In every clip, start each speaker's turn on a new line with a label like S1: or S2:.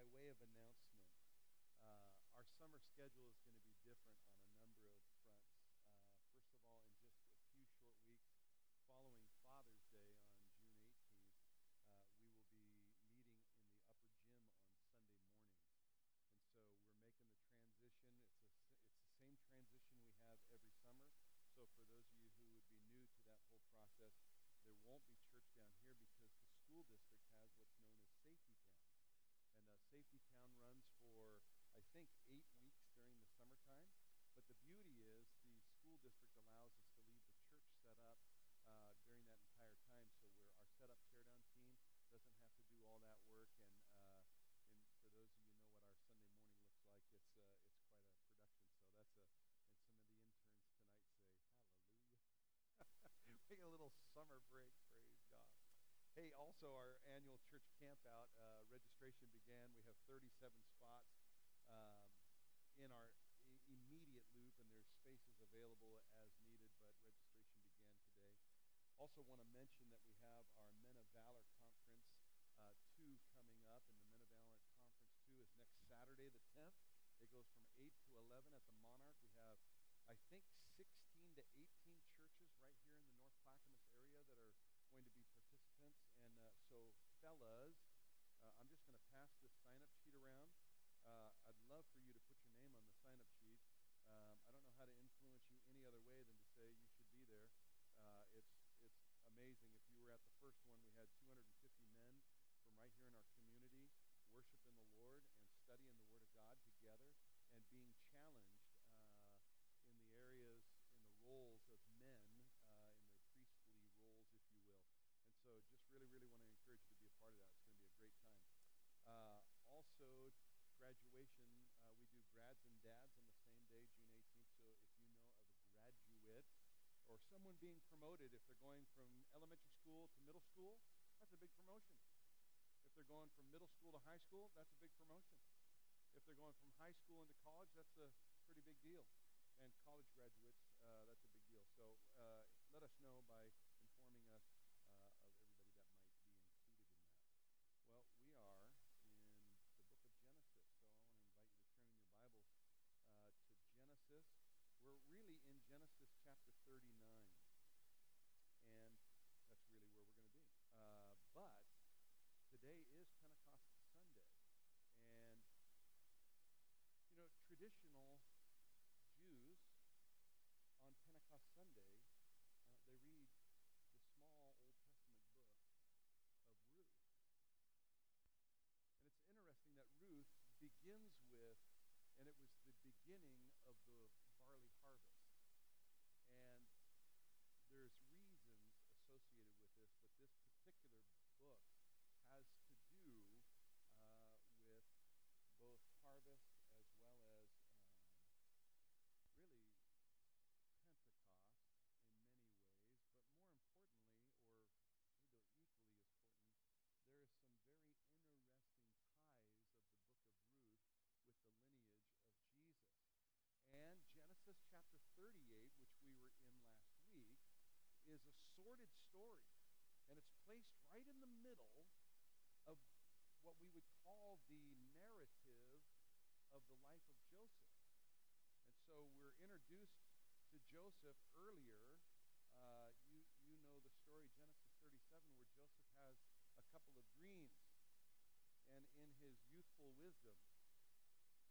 S1: of announcement. Uh, our summer schedule is going to be different on a number of fronts. Uh, first of all, in just a few short weeks following Father's Day on June 18th, uh, we will be meeting in the upper gym on Sunday mornings. And so we're making the transition. It's, a, it's the same transition we have every summer. So for those of you who would be new to that whole process, there won't be church down here because the school district has what's known as Safety Town. And uh, Safety Town runs for, I think, eight weeks during the summertime. But the beauty is the school district allows us to leave the church set up uh, during that entire time. So where our setup teardown team doesn't have to do all that work. And, uh, and for those of you know what our Sunday morning looks like, it's, uh, it's quite a production. So that's a, and some of the interns tonight say, hallelujah. Making a little summer break, praise God. Hey, also our annual church campout uh, registration began. We have 37 spots um, in our I- immediate loop, and there's spaces available as needed, but registration began today. Also, want to mention that we have our Men of Valor Conference uh, 2 coming up, and the Men of Valor Conference 2 is next Saturday, the 10th. It goes from 8 to 11 at the Monarch. We have, I think, 16 to 18 churches right here in the North Clackamas area that are going to be participants. And uh, fellas, uh, I'm just going to pass this sign up sheet around. Uh, I'd love for you to put your name on the sign up sheet. Um, I don't know how to influence you any other way than to say you should be there. Uh, it's, it's amazing. If you were at the first one, we had 250 men from right here in our community worshiping the Lord and studying the Word of God together and being challenged uh, in the areas, in the roles of men, uh, in their priestly roles, if you will. And so just really, really want to encourage you to be a part of that. It's going to be a great time. Uh, also, graduation, uh, we do grads and dads on the same day, June 18th. So if you know of a graduate or someone being promoted, if they're going from elementary school to middle school, that's a big promotion. If they're going from middle school to high school, that's a big promotion. If they're going from high school into college, that's a pretty big deal and college graduates, uh, that's a big deal. So uh, let us know by informing us uh, of everybody that might be included in that. Well, we are in the book of Genesis, so I want to invite you to turn in your Bibles uh, to Genesis. Really in Genesis chapter 39, and that's really where we're going to be. Uh, but today is Pentecost Sunday, and you know, traditional Jews on Pentecost Sunday, uh, they read the small Old Testament book of Ruth. And it's interesting that Ruth begins with, and it was the beginning of the barley harvest. And there's reasons associated with this, but this particular book has to do uh, with both harvest as well as really Pentecost in many ways, but more importantly, or maybe equally important, there is some very interesting ties of the book of Ruth with the lineage of Jesus. And Genesis chapter 38, which we were in last week, is a sordid story. And it's placed right in the middle of what we would call the narrative of the life of Joseph. And so we're introduced to Joseph earlier. Uh, you, you know the story, Genesis 37, where Joseph has a couple of dreams. And in his youthful wisdom,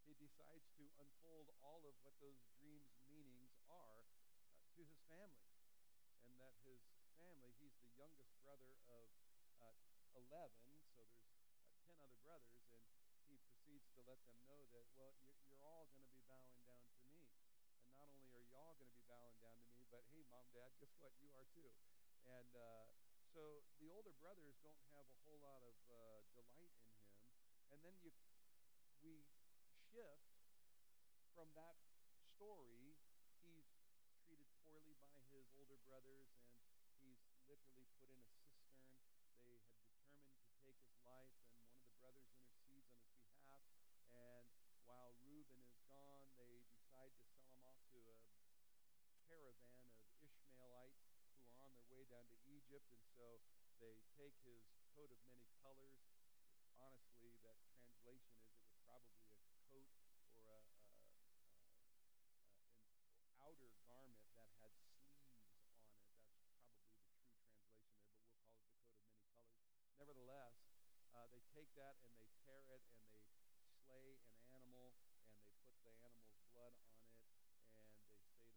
S1: he decides to unfold all of what those dreams' meanings are uh, to his family. And that his family, he's the youngest brother of uh, 11, so there's uh, 10 other brothers, and he proceeds to let them know that, well, you're all going to be bowing down to me. And not only are y'all going to be bowing down to me, but hey, mom, dad, guess what? You are too. And uh, so the older brothers don't have a whole lot of uh, delight in him. And then you, we shift from that story. He's treated poorly by his older brothers, and he's literally put in a cistern they had determined to take his life, and one of the brothers intercedes on his behalf. And while Reuben is gone, they decide to sell him off to a caravan of Ishmaelites who are on their way down to Egypt. And so they take his coat of many colors. Honestly, that translation is it was probably a coat or a, a, a, an outer garment that had sleeves on it. That's probably the true translation there, but we'll call it the coat of many colors. Nevertheless, uh, they take that and they tear it and they slay an animal and they put the animal's blood on it and they say to their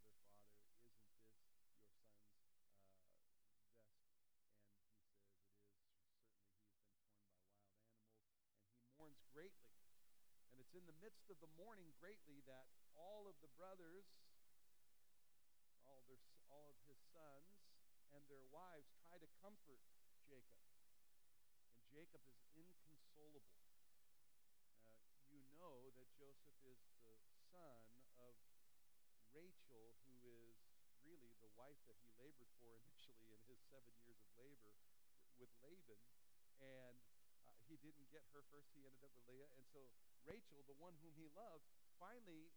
S1: father, Isn't this your son's uh, vest? And he says, It is. Certainly he has been torn by wild animals and he mourns greatly. And it's in the midst of the mourning greatly that all of the brothers, all, their, all of his sons, and their wives try to comfort Jacob. And Jacob is inconsolable. Uh, you know that Joseph is the son of Rachel, who is really the wife that he labored for initially in his seven years of labor with Laban. And he didn't get her first, he ended up with Leah. And so Rachel, the one whom he loved, finally,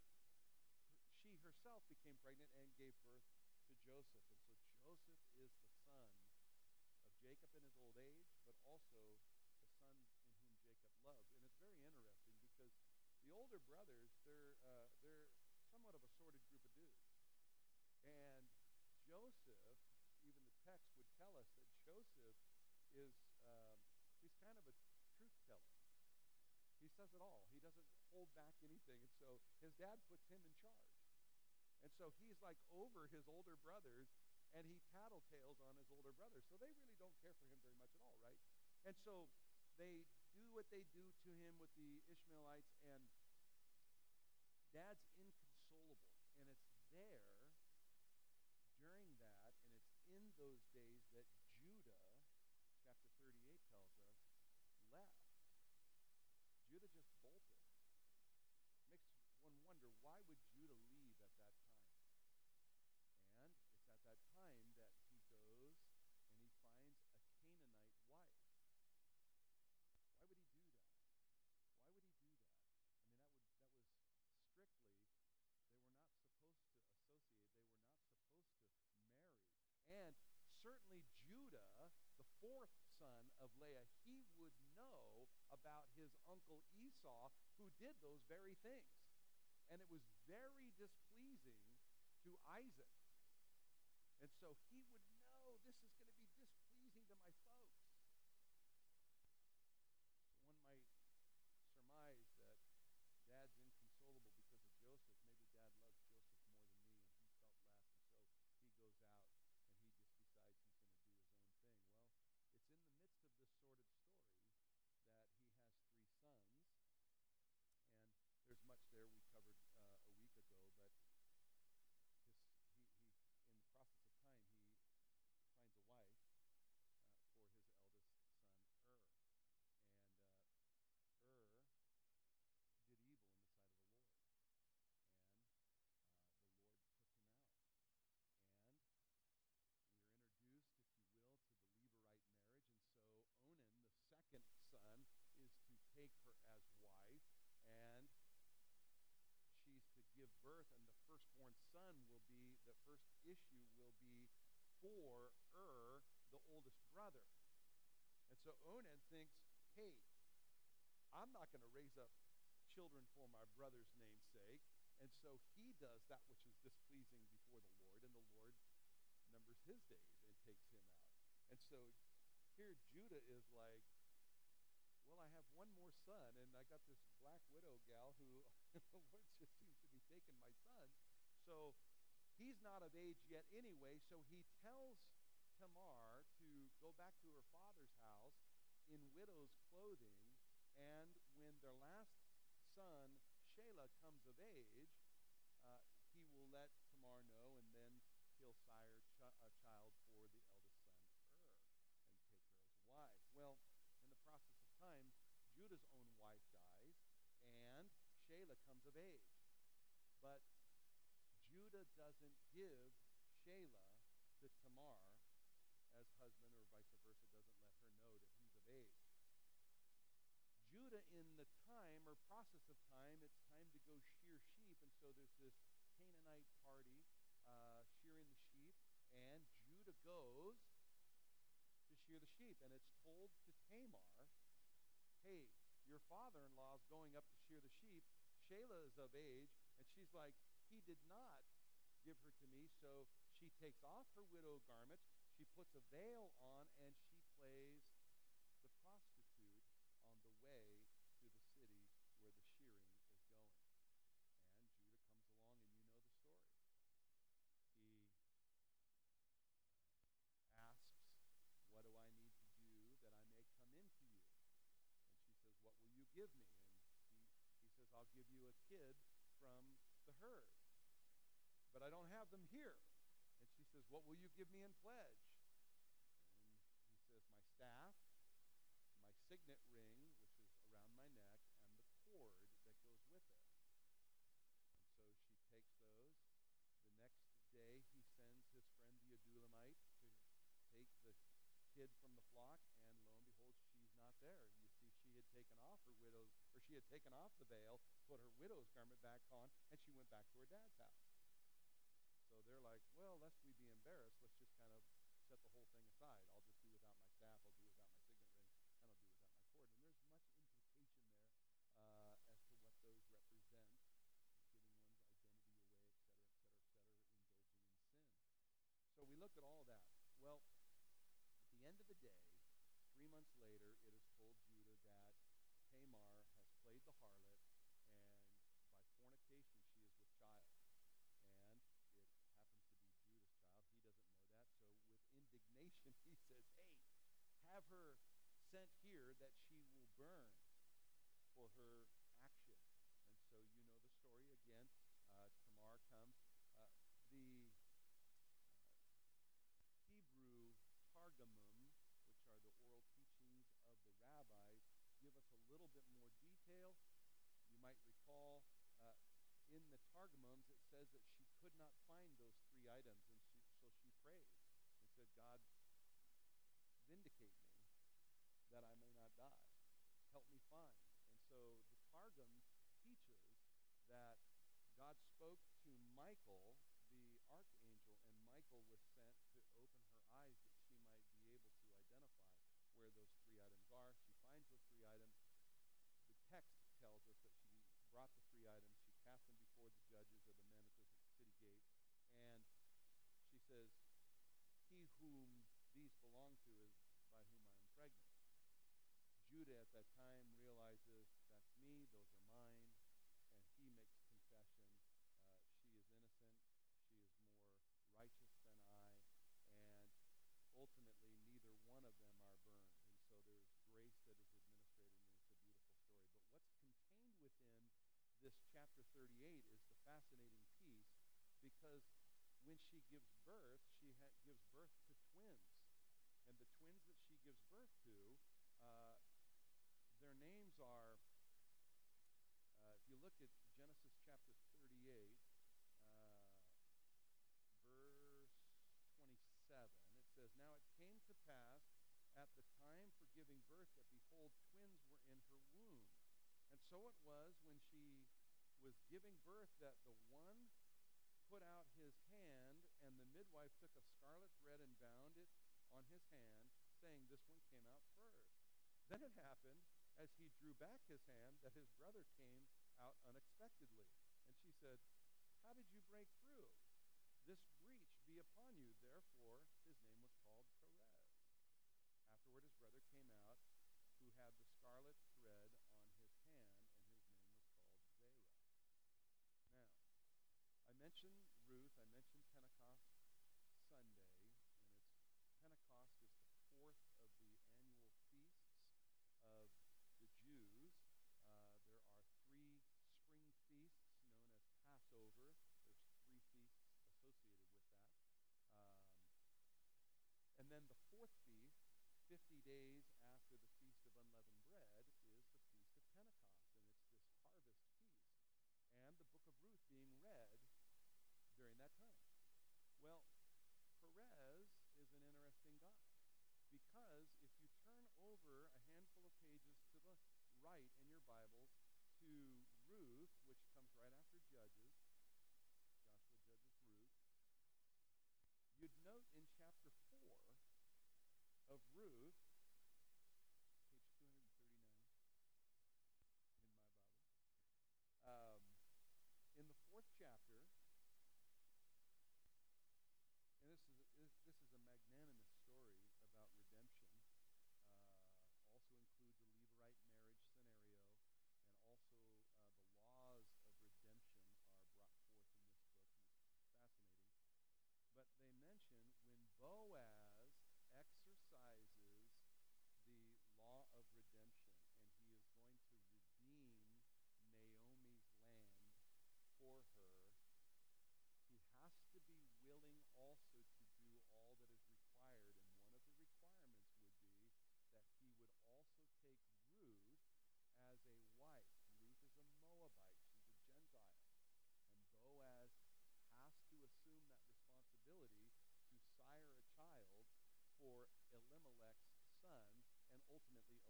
S1: she herself became pregnant and gave birth to Joseph. And so Joseph is the son of Jacob in his old age, but also the son in whom Jacob loved. And it's very interesting because the older brothers, they're, uh, they're somewhat of a sordid group of dudes. And Joseph, even the text would tell us that Joseph is, um, he's kind of a He says it all. He doesn't hold back anything. And so his dad puts him in charge. And so he's like over his older brothers, and he tattletales on his older brothers. So they really don't care for him very much at all, right? And so they do what they do to him with the Ishmaelites, and dad's inconsolable. And it's there during that, and it's in those days that Judah, chapter 38 tells us, left. Judah just bolted. Makes one wonder why would Judah leave at that time? And it's at that time that he goes and he finds a Canaanite wife. Why would he do that? Why would he do that? I mean, that would that was strictly they were not supposed to associate. They were not supposed to marry. And certainly Judah, fourth son of Leah, he would know about his uncle Esau, who did those very things. And it was very displeasing to Isaac. And so he would know this is going to be displeasing to my folks. So one might surmise that dad's inconsolable because of Joseph. Maybe dad loves Joseph more than me and he felt less. And so he goes out and he just decides he's going to do his own thing. Well, it's in the midst of this sordid story that he has three sons. And there's much there we covered uh, a week ago, but his, he, he, in the process of time, he finds a wife uh, for his eldest son, Ur. And uh, Ur did evil in the sight of the Lord. And uh, the Lord put him out. And we are introduced, if you will, to the Levirate marriage. And so Onan, the second son, is to take her as wife. And she's to give birth, and the firstborn son will be, the first issue will be for Ur, the oldest brother. And so Onan thinks, hey, I'm not going to raise up children for my brother's name's sake. And so he does that which is displeasing before the Lord, and the Lord numbers his days and takes him out. And so here Judah is like, well, I have one more son, and I got this black widow gal who just seems taking my son. So he's not of age yet anyway, so he tells Tamar to go back to her father's house in widow's clothing, and when their last son, Shelah, comes of age, uh, he will let Tamar know, and then he'll sire ch- a child for the eldest son, Ur, and take her as wife. Well, in the process of time, Judah's own wife dies, and Shelah comes of age. But Judah doesn't give Shelah to Tamar as husband, or vice versa, doesn't let her know that he's of age. Judah, in the time or process of time, it's time to go shear sheep, and so there's this Canaanite party uh, shearing the sheep, and Judah goes to shear the sheep. And it's told to Tamar, hey, your father-in-law is going up to shear the sheep. Shelah is of age, she's like, he did not give her to me. So she takes off her widow garment, she puts a veil on, and she plays the prostitute on the way to the city where the shearing is going. And Judah comes along, and you know the story. He asks, What do I need to do that I may come into you? And she says, What will you give me? And he, he says, I'll give you a kid herd. But I don't have them here. And she says, What will you give me in pledge? And he says, My staff, my signet ring, which is around my neck, and the cord that goes with it. And so she takes those. The next day, he sends his friend the Adullamite to take the kid from the flock, and lo and behold, she's not there. You see, she had taken off her widow's, or she had taken off the veil, put her widow's garment back on, and she went back to her dad's house. So they're like, well, lest we be embarrassed, let's just kind of set the whole thing aside. I'll just do without my staff, I'll do without my signet ring, and I'll do without my cord. And there's much implication there uh, as to what those represent, giving one's identity away, et cetera, et cetera, et cetera, indulging in sin. So we looked at all that. Well, at the end of the day, three months later, it is told Judah that Tamar has played the harlot, and by fornication she is with child. And it happens to be Judah's child. He doesn't know that. So with indignation, he says, hey, have her sent here that she will burn for her action. And so you know the story again. Uh, Tamar comes. Uh, the uh, Hebrew Targumim, which are the oral teachings of the rabbis, give us a little bit more detail. You might recall uh, in the Targums, it says that she could not find those three items, and she, so she prayed and said, God, vindicate me that I may not die. Help me find. And so the Targum teaches that God spoke to Michael, the archangel, and Michael was sent to open her eyes that she might be able to identify where those three items are. She finds those three items. The text tells us that she brought the three items. She cast them before the judges or the men at the city gate. And she says, He whom these belong to is by whom I am pregnant. Judah at that time realizes, That's me, those are mine. And he makes confession. Uh, she is innocent. She is more righteous than I. And ultimately, neither one of them are burned. And so there's grace that is administered, and it's a beautiful story. But what's contained within this chapter 38 is the fascinating piece because when she gives birth, she ha- gives birth to twins. And the twins that she gives birth to, names are, uh, if you look at Genesis chapter 38, uh, verse 27, it says, Now it came to pass at the time for giving birth that, behold, twins were in her womb. And so it was when she was giving birth that the one put out his hand, and the midwife took a scarlet thread and bound it on his hand, saying, This one came out first. Then it happened, as he drew back his hand, that his brother came out unexpectedly. And she said, How did you break through? This breach be upon you. Therefore, his name was called Perez. Afterward, his brother came out, who had the scarlet thread on his hand, and his name was called Zerah. Now, I mentioned Ruth, I mentioned Pentecost Sunday, and it's Pentecost is the fourth of the annual feasts of the Jews. Uh, there are three spring feasts known as Passover. There's three feasts associated with that. Um, and then the fourth feast, 50 days after the Feast of Unleavened Bread, is the Feast of Pentecost. And it's this harvest feast. And the book of Ruth being read during that time. Well, Perez is an interesting guy. Because if you turn over a handful of pages to the right in your Bibles to Ruth, which comes right after Judges, Joshua judges Ruth, you'd note in chapter 4 of Ruth, page 239, this is this, this is a magnanimous story about redemption. Uh, also includes a Levirate marriage scenario, and also uh, the laws of redemption are brought forth in this book. It's fascinating. But they mention when Boaz exercises the law of redemption, and he is going to redeem Naomi's land for her, he has to be willing also to do all that is required. And one of the requirements would be that he would also take Ruth as a wife. Ruth is a Moabite, she's a Gentile. And Boaz has to assume that responsibility to sire a child for Elimelech's son and ultimately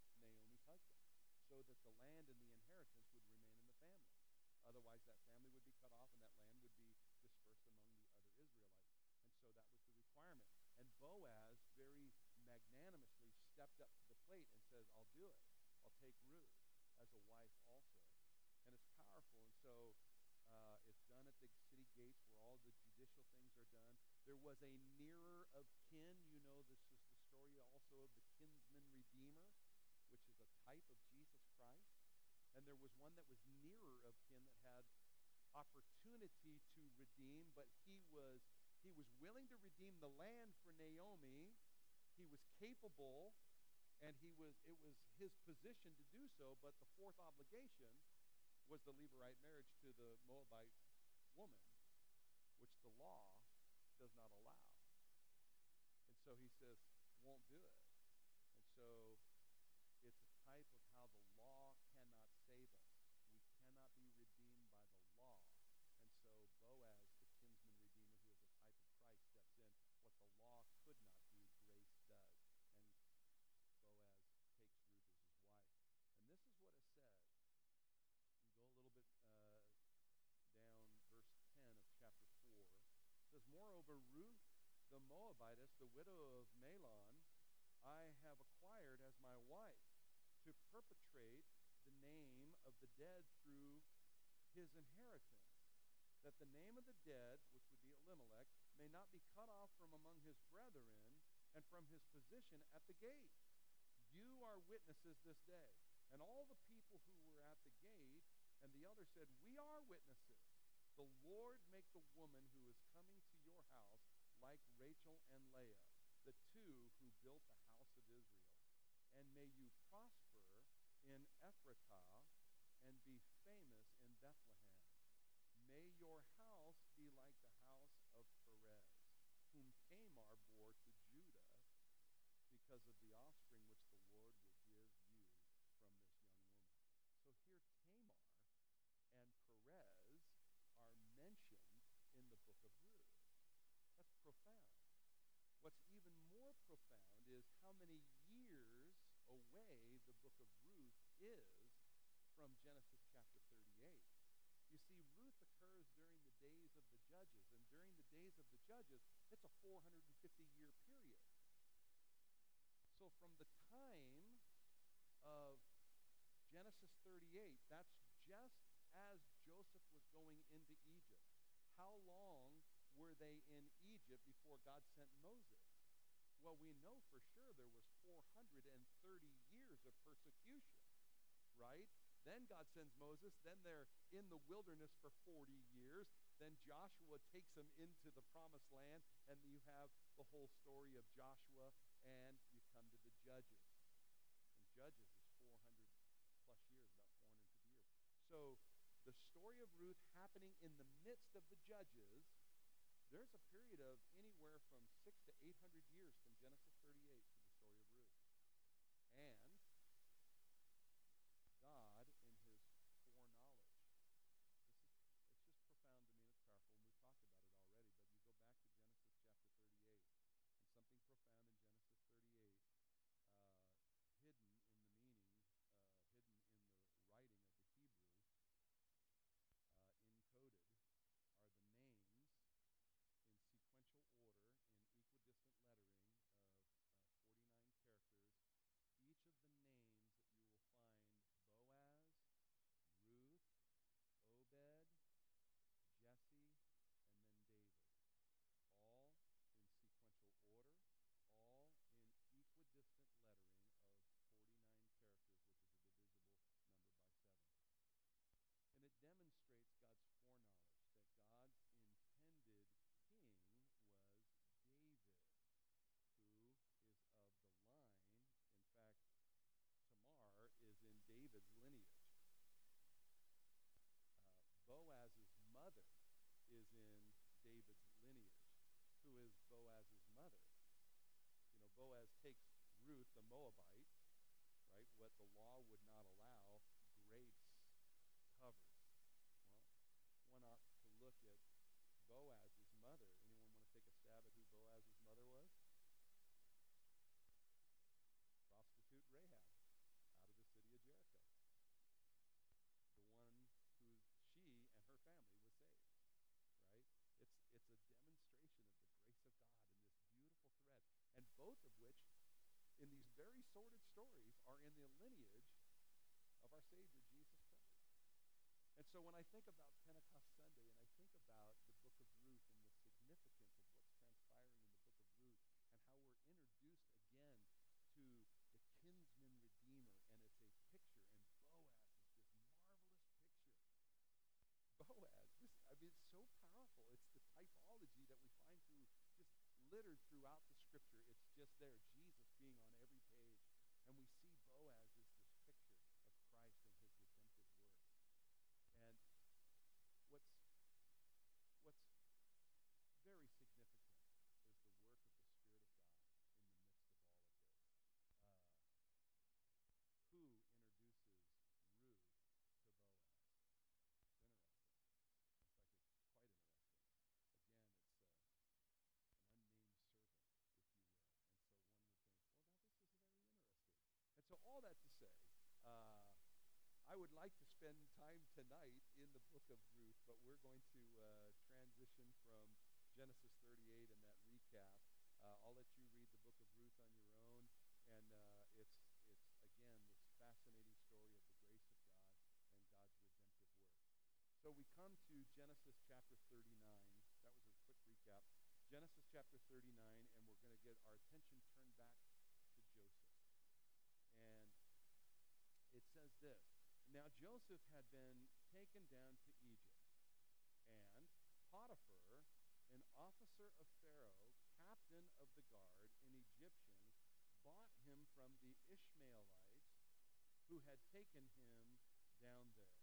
S1: Elimelech, Naomi's husband, so that the land and the inheritance would remain in the family. Otherwise, that family would be cut off and that land would be dispersed among the other Israelites. And so that was the requirement. And Boaz very magnanimously stepped up to the plate and says, I'll do it. I'll take Ruth as a wife also. And it's powerful. And so uh, it's done at the city gates where all the judicial things are done. There was a nearer of kin. You know, this is the story also of the kinsman redeemer, which is a type of Jesus Christ and there was one that was nearer of kin that had opportunity to redeem, but he was he was willing to redeem the land for Naomi. He was capable and he was it was his position to do so, but the fourth obligation was the Levirate marriage to the Moabite woman, which the law does not allow. And so he says, won't do it. And so it's a type of how the law cannot save us. We cannot be redeemed by the law. And so Boaz, the kinsman redeemer, who is a type of Christ, steps in. What the law could not do, grace does. And Boaz takes Ruth as his wife. And this is what it says. You go a little bit uh, down, verse 10 of chapter 4. It says, Moreover, Ruth the Moabitess, the widow of Mahlon, I have acquired as my wife to perpetrate the name of the dead through his inheritance, that the name of the dead, which would be Elimelech, may not be cut off from among his brethren and from his position at the gate. You are witnesses this day. And all the people who were at the gate and the other said, We are witnesses. The Lord make the woman who is coming to your house like Rachel and Leah, the two who built the house of Israel and may you prosper in Ephratah and be famous in Bethlehem. May your house be like the house of Perez, whom Tamar bore to Judah, because of the offspring which the Lord will give you from this young woman. So here Tamar and Perez are mentioned in the book of Ruth. That's profound. What's even more profound is how many years away the book of Ruth is from Genesis chapter 38. You see, Ruth occurs during the days of the judges, and during the days of the judges, it's a 450 year period. So from the time of Genesis 38, that's just as Joseph was going into Egypt. How long were they in Egypt before God sent Moses? Well, we know for sure there was 430 years of persecution, right? Then God sends Moses. Then they're in the wilderness for 40 years. Then Joshua takes them into the promised land, and you have the whole story of Joshua, and you come to the Judges. And Judges is 400 plus years, about 450 years. So the story of Ruth happening in the midst of the Judges there's a period of anywhere from six to eight hundred years from Genesis 38 to the story of Ruth. And God, in his foreknowledge, this is it's just profound to me and it's powerful, and we've talked about it already, but you go back to Genesis chapter 38, and something profound in Genesis 38, uh, hidden in the meaning, uh, hidden in the writing of the Hebrew, uh, encoded, are the names in sequential order in equidistant lettering of uh, 49 characters. Each of the David's lineage, who is Boaz's mother. You know, Boaz takes Ruth, the Moabite, right? What the law would not allow, grace covers. Well, one ought to look at Boaz's mother. Anyone want to take a stab at who Boaz's mother was? Prostitute Rahab out of the city of Jericho. The one who she and her family was saved. Right? It's it's a demonstration of the grace of God in this beautiful thread. And both of which in these very sordid stories are in the lineage of our Savior Jesus Christ. And so when I think about Pentecost Sunday and I think about the book of Ruth and the significance of what's transpiring in the book of Ruth and how we're introduced again to the kinsman redeemer and it's a picture and Boaz is this marvelous picture. Boaz, this I mean it's so powerful. It's the typology that we find through just littered throughout the scripture. It's just there, Jesus being on every page. And we see Boaz as this picture of Christ and his redemptive work. And what's what's very significant is the work of the Spirit of God in the midst of all of this. Uh, who introduces Ruth to Boaz? It's interesting. In fact, it's quite interesting. Again, it's uh, an unnamed servant, if you will. And so one would think, well, now this is very interesting. And so all that to say, uh, I would like to spend time tonight in the book of Ruth, but we're going to uh, transition from Genesis 38 and that recap. Uh, I'll let you read the book of Ruth on your own, and uh, it's it's again this fascinating story of the grace of God and God's redemptive work. So we come to Genesis chapter 39. That was a quick recap. Genesis chapter 39, and we're going to get our attention turned back to Joseph. And it says this Now Joseph had been taken down to Egypt, and Potiphar, an officer of Pharaoh, captain of the guard, an Egyptian, bought him from the Ishmaelites who had taken him down there.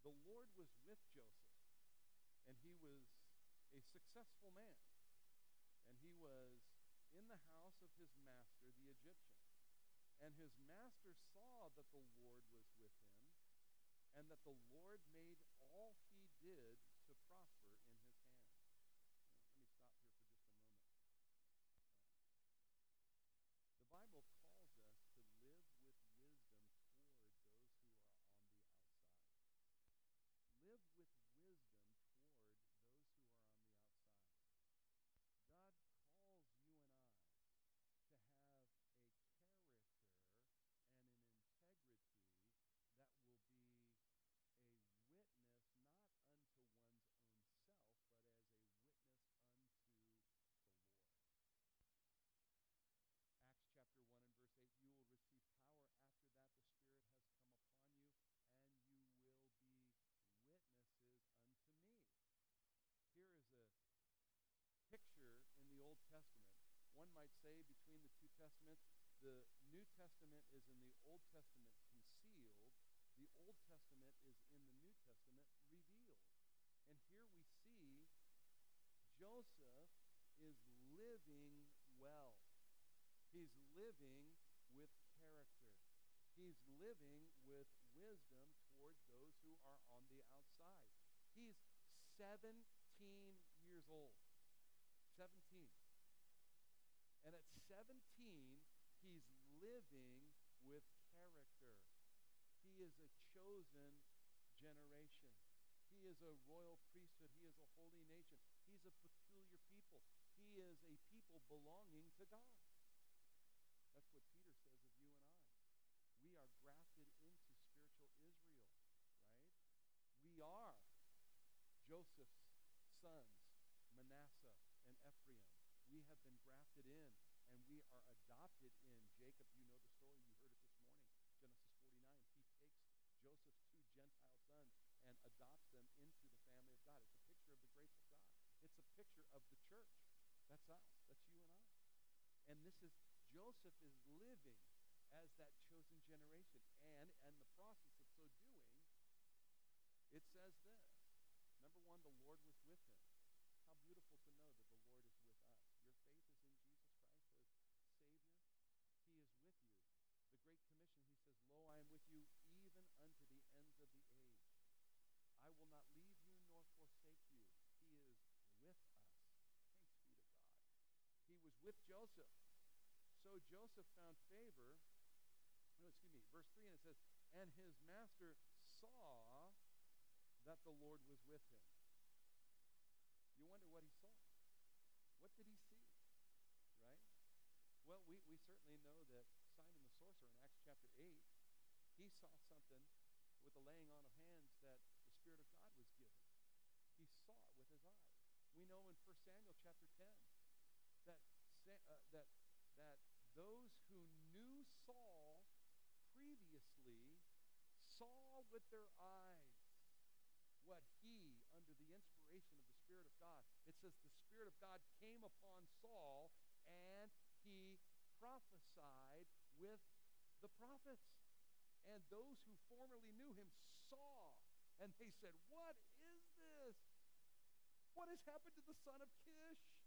S1: The Lord was with Joseph, and he was a successful man. And he was in the house of his master, the Egyptian. And his master saw that the Lord was with him, and that the Lord made all he did to prosper in his hand. Let me stop here for just a moment. Uh, the Bible calls us to live with wisdom toward those who are on the outside. Live with wisdom toward those who are on the outside. God calls you and I to have a character and an integrity that will be a witness not unto one's own self, but as a witness unto the Lord. Acts chapter 1 and verse 8 You will receive power after that the Spirit has come upon you, and you will be witnesses unto me. Here is a picture in the Old Testament. One might say between the two Testaments, the New Testament is in the Old Testament concealed, the Old Testament is in the New Testament revealed. And here we see Joseph is living well. He's living with character. He's living with wisdom toward those who are on the outside. He's 17 years old. 17. And at 17, he's living with character. He is a chosen generation. He is a royal priesthood. He is a holy nation. He's a peculiar people. He is a people belonging to God. That's what Peter says of you and I. We are grafted into spiritual Israel, right? We are Joseph's sons. We have been grafted in and we are adopted in. Jacob, you know the story. You heard it this morning. Genesis 49. He takes Joseph's two Gentile sons and adopts them into the family of God. It's a picture of the grace of God. It's a picture of the church. That's us. That's you and I. And this is, Joseph is living as that chosen generation. And, and the process of so doing, it says this. Number one, the Lord was with Joseph. So Joseph found favor. No, excuse me, verse 3, and it says, And his master saw that the Lord was with him. You wonder what he saw. What did he see? Right? Well, we, we certainly know that Simon the sorcerer in Acts chapter 8, he saw something with the laying on of hands that the Spirit of God was given. He saw it with his eyes. We know in 1 Samuel chapter 10 that, uh, that, that those who knew Saul previously saw with their eyes what he, under the inspiration of the Spirit of God, it says the Spirit of God came upon Saul and he prophesied with the prophets. And those who formerly knew him saw, and they said, What is this? What has happened to the son of Kish?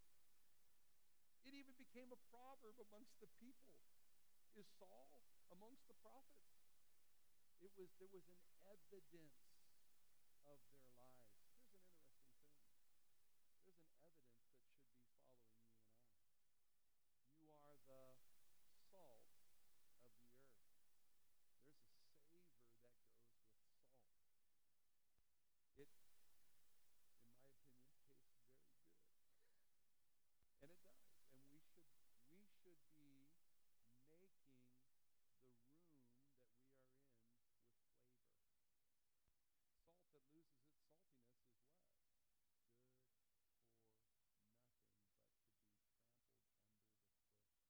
S1: It even became a proverb amongst the people. Is Saul amongst the prophets? It was there was an evidence of their lives. Here's an interesting thing. There's an evidence that should be following you and I. You are the salt of the earth. There's a savor that goes with salt. It, in my opinion, tastes very good. And it does. And we should we should be making the room that we are in with flavor. Salt that loses its saltiness is what? Good for nothing but to be trampled under the foot of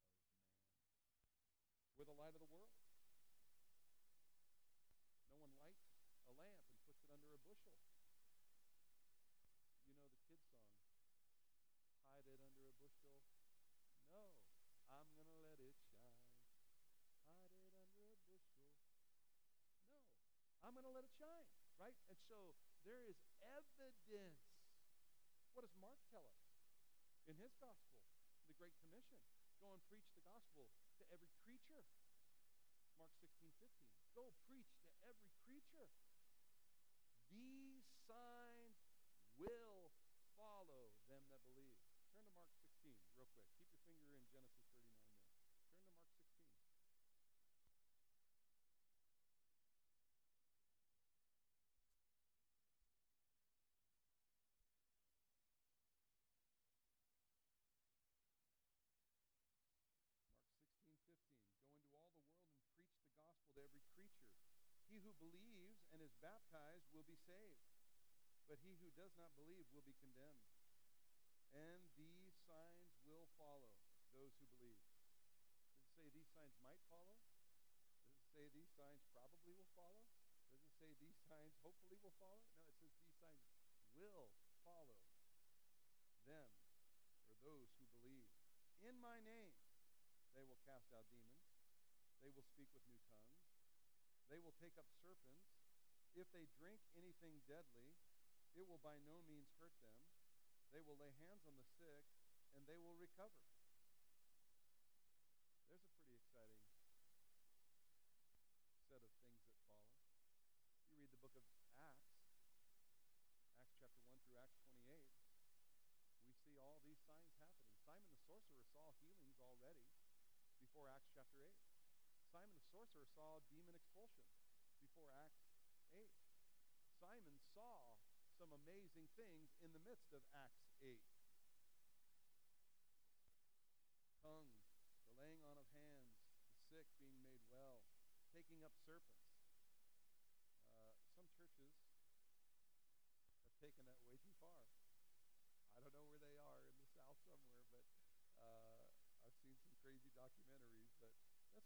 S1: man. We're the light of the world. No one lights a lamp and puts it under a bushel. You know the kid song. Hide it under a bushel. No, I'm going to let it shine. Hide it under a bushel. No, I'm going to let it shine, right? And so there is evidence. What does Mark tell us in his gospel, the Great Commission? Go and preach the gospel to every creature. Mark 16, 15. Go preach to every creature. These signs will follow them that believe. Turn to Mark 16 real quick. Keep your finger in Genesis 39 there. Turn to Mark 16. Mark 16, 15. Go into all the world and preach the gospel to every creature. He who believes and is baptized will be saved, but he who does not believe will be condemned. And these signs will follow those who believe. Does it say these signs might follow? Does it say these signs probably will follow? Does it say these signs hopefully will follow? No, it says these signs will follow them or those who believe. In my name, they will cast out demons. They will speak with new tongues. They will take up serpents. If they drink anything deadly, it will by no means hurt them. They will lay hands on the sick, and they will recover. There's a pretty exciting set of things that follow. You read the book of Acts, Acts chapter 1 through Acts 28, we see all these signs happening. Simon the sorcerer saw healings already before Acts chapter 8. Simon the sorcerer saw demon expulsion before Acts 8. Simon saw some amazing things in the midst of Acts 8. Tongues, the laying on of hands, the sick being made well, taking up serpents. Uh, some churches have taken that way too far. I don't know where they are in the South somewhere, but uh, I've seen some crazy documentaries, but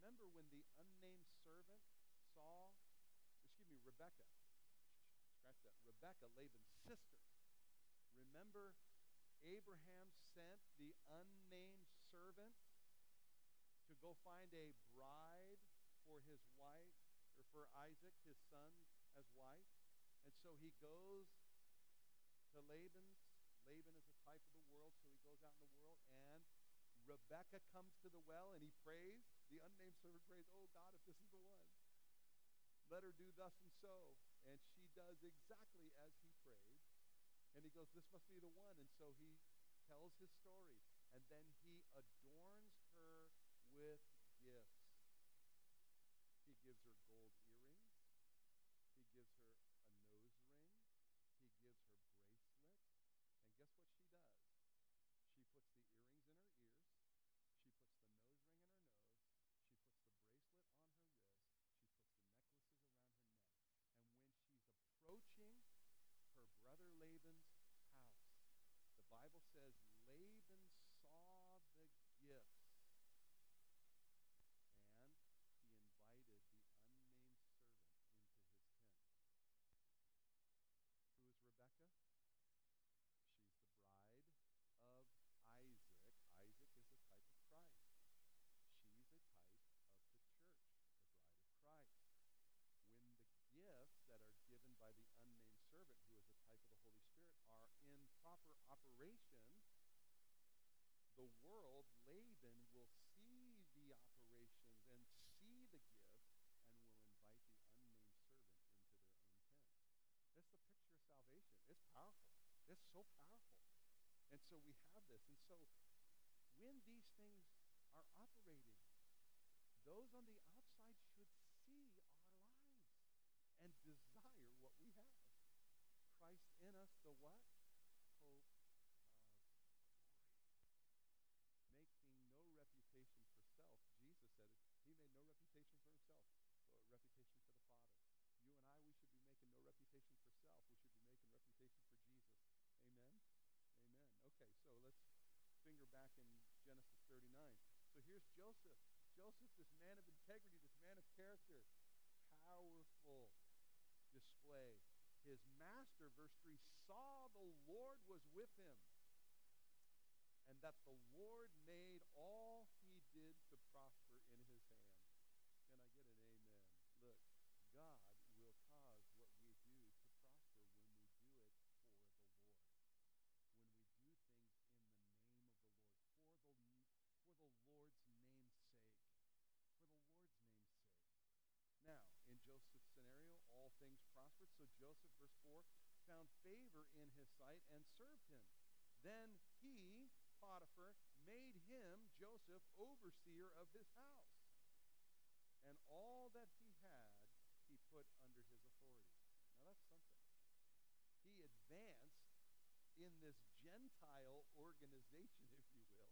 S1: remember when the unnamed servant saw, excuse me, Rebecca, scratch that, Rebecca, Laban's sister. Remember Abraham sent the unnamed servant to go find a bride for his wife, or for Isaac, his son, as wife. And so he goes to Laban's. Laban is a type of the world, so he goes out in the world, and Rebecca comes to the well, and he prays. The unnamed servant prays, Oh God, if this is the one, let her do thus and so. And she does exactly as he prayed. And he goes, This must be the one. And so he tells his story. And then he adorns her with gifts. He gives her gold earrings. He gives her a nose ring. He gives her bracelet. And guess what she does? She puts the earrings in her ears. She puts the nose ring in her nose. She puts the bracelet on her wrist. She puts the necklaces around her neck. And when she's approaching her brother Laban's house, the Bible says Laban saw the gifts and he invited the unnamed servant into his tent. Who is Rebecca? She's the bride of Isaac. Isaac is a type of Christ. She's a type of the church, the bride of Christ. When the gifts that are given by the unnamed servant, who is a type of the Holy Spirit, are in proper operation, the world, Laban, will see the operations and see the gift and will invite the unnamed servant into their own tent. That's the picture of salvation. It's powerful. It's so powerful. And so we have this. And so when these things are operating, those on the outside should see our lives and desire what we have. Christ in us, the what? Hope making no reputation for self. Jesus said it. He made no reputation for himself, but reputation for the Father. You and I, we should be making no reputation for self. We should be making reputation for Jesus. Amen? Amen. Okay, so let's finger back in Genesis 39. So here's Joseph. Joseph, this man of integrity, this man of character. Powerful display. His master, verse 3, saw the Lord was with him and that the Lord made all he did to prosper in his hand. Can I get an amen? Look, God will cause what we do to prosper when we do it for the Lord. When we do things in the name of the Lord, for the, for the Lord's name's sake. For the Lord's name's sake. Now, in Joseph's scenario, all things prospered. So Joseph, verse 4, found favor in his sight and served him. Then he, Potiphar made him, Joseph, overseer of his house. And all that he had, he put under his authority. Now that's something. He advanced in this Gentile organization, if you will,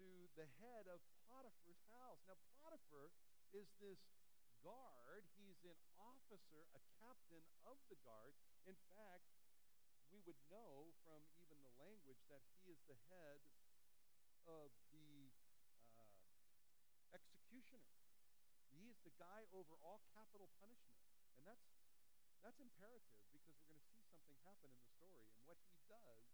S1: to the head of Potiphar's house. Now, Potiphar is this guard. He's an officer, a captain of the guard. In fact, we would know from even the language that he is the head of the uh, executioner. He is the guy over all capital punishment. And that's, that's imperative because we're going to see something happen in the story. And what he does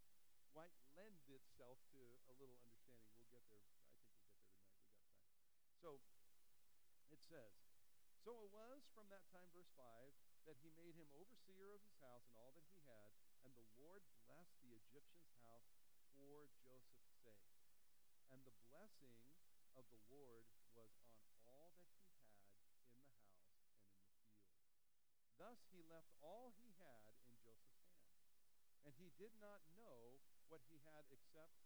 S1: might lend itself to a little understanding. We'll get there. I think we'll get there tonight. we got time. So it says, So it was from that time, verse 5, that he made him overseer of his house and all that he had, and the Lord blessed the Egyptian's house for Joseph's sake. And the blessing of the Lord was on all that he had in the house and in the field. Thus he left all he had in Joseph's hand. And he did not know what he had except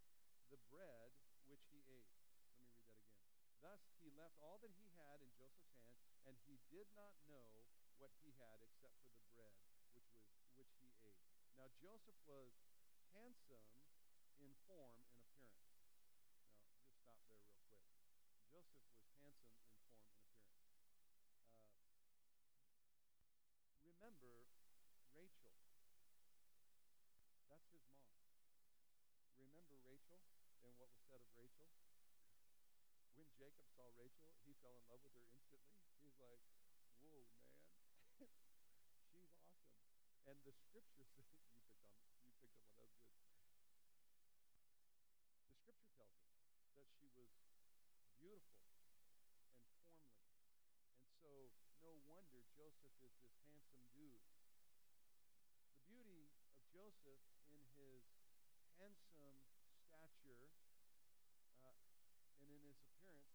S1: the bread which he ate. Let me read that again. Thus he left all that he had in Joseph's hand, and he did not know what he had except for the bread which was which he ate. Now Joseph was handsome in form and appearance. Now, just stop there real quick. Joseph was handsome in form and appearance. Uh, remember Rachel. That's his mom. Remember Rachel and what was said of Rachel? When Jacob saw Rachel, he fell in love with her instantly. He's like, whoa, man. She's awesome. And the scripture says, you picked on, you picked up on that good. The scripture tells us that she was beautiful and formly. And so, no wonder Joseph is this handsome dude. The beauty of Joseph in his handsome stature uh, and in his appearance,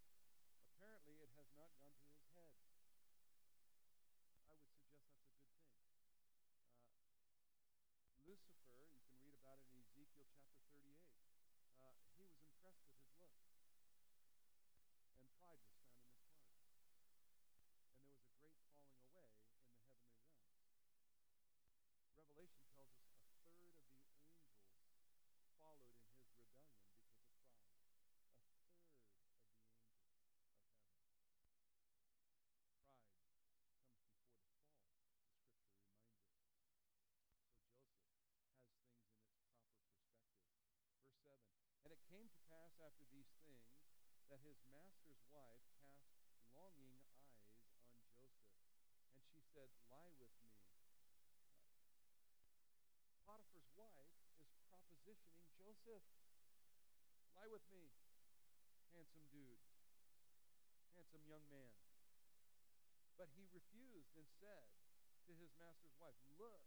S1: apparently it has not gone to his head. I would suggest that's a good thing. Uh, Lucifer, you can read about it in Ezekiel chapter 38. Uh, he was impressed with his look. And pride was found in his heart. And there was a great falling away in the heavenly realms. Revelation tells us a third of the angels followed in his rebellion because of pride a third of the angels of heaven. Pride comes before the fall, the scripture reminds us. So Joseph has things in its proper perspective. Verse 7 And it came to pass after these things that his master's wife cast longing eyes on Joseph. And she said, Lie with me. Potiphar's wife is propositioning Joseph. Lie with me handsome dude, handsome young man. But he refused and said to his master's wife, Look,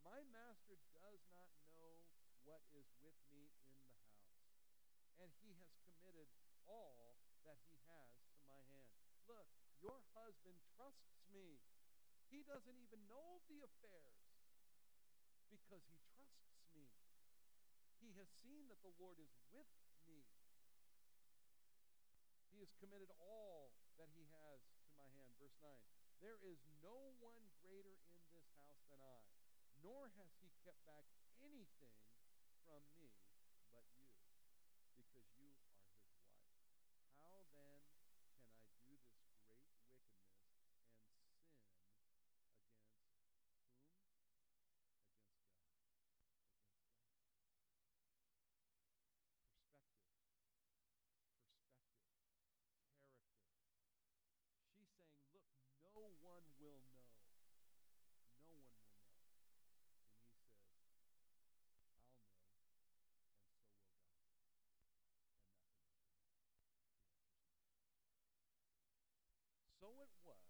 S1: my master does not know what is with me in the house, and he has committed all that he has to my hand. Look, your husband trusts me. He doesn't even know the affairs because he trusts me. He has seen that the Lord is with me. He has committed all that he has to my hand. Verse 9 There is no one greater in this house than I, nor has he kept back anything from me but you, because you are his wife. How then can I do this great wickedness and sin against whom? Against God. Against God. Perspective. Perspective character. She's saying, Look, no one will know. No one will know. And he says, I'll know, and so will God. And nothing will come out. The answer's no. It was,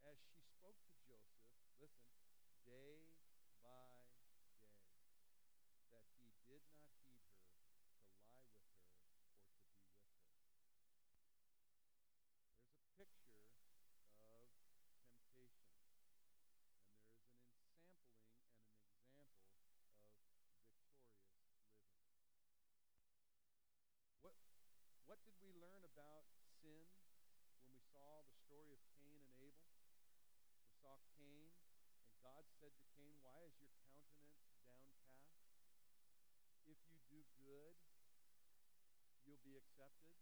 S1: as she spoke to Joseph, listen, day by day, that he did not heed her to lie with her or to be with her. There's a picture of temptation, and there is an ensampling and an example of victorious living. What, what did we learn about sin saw the story of Cain and Abel? We saw Cain, and God said to Cain, Why is your countenance downcast? If you do good, you'll be accepted.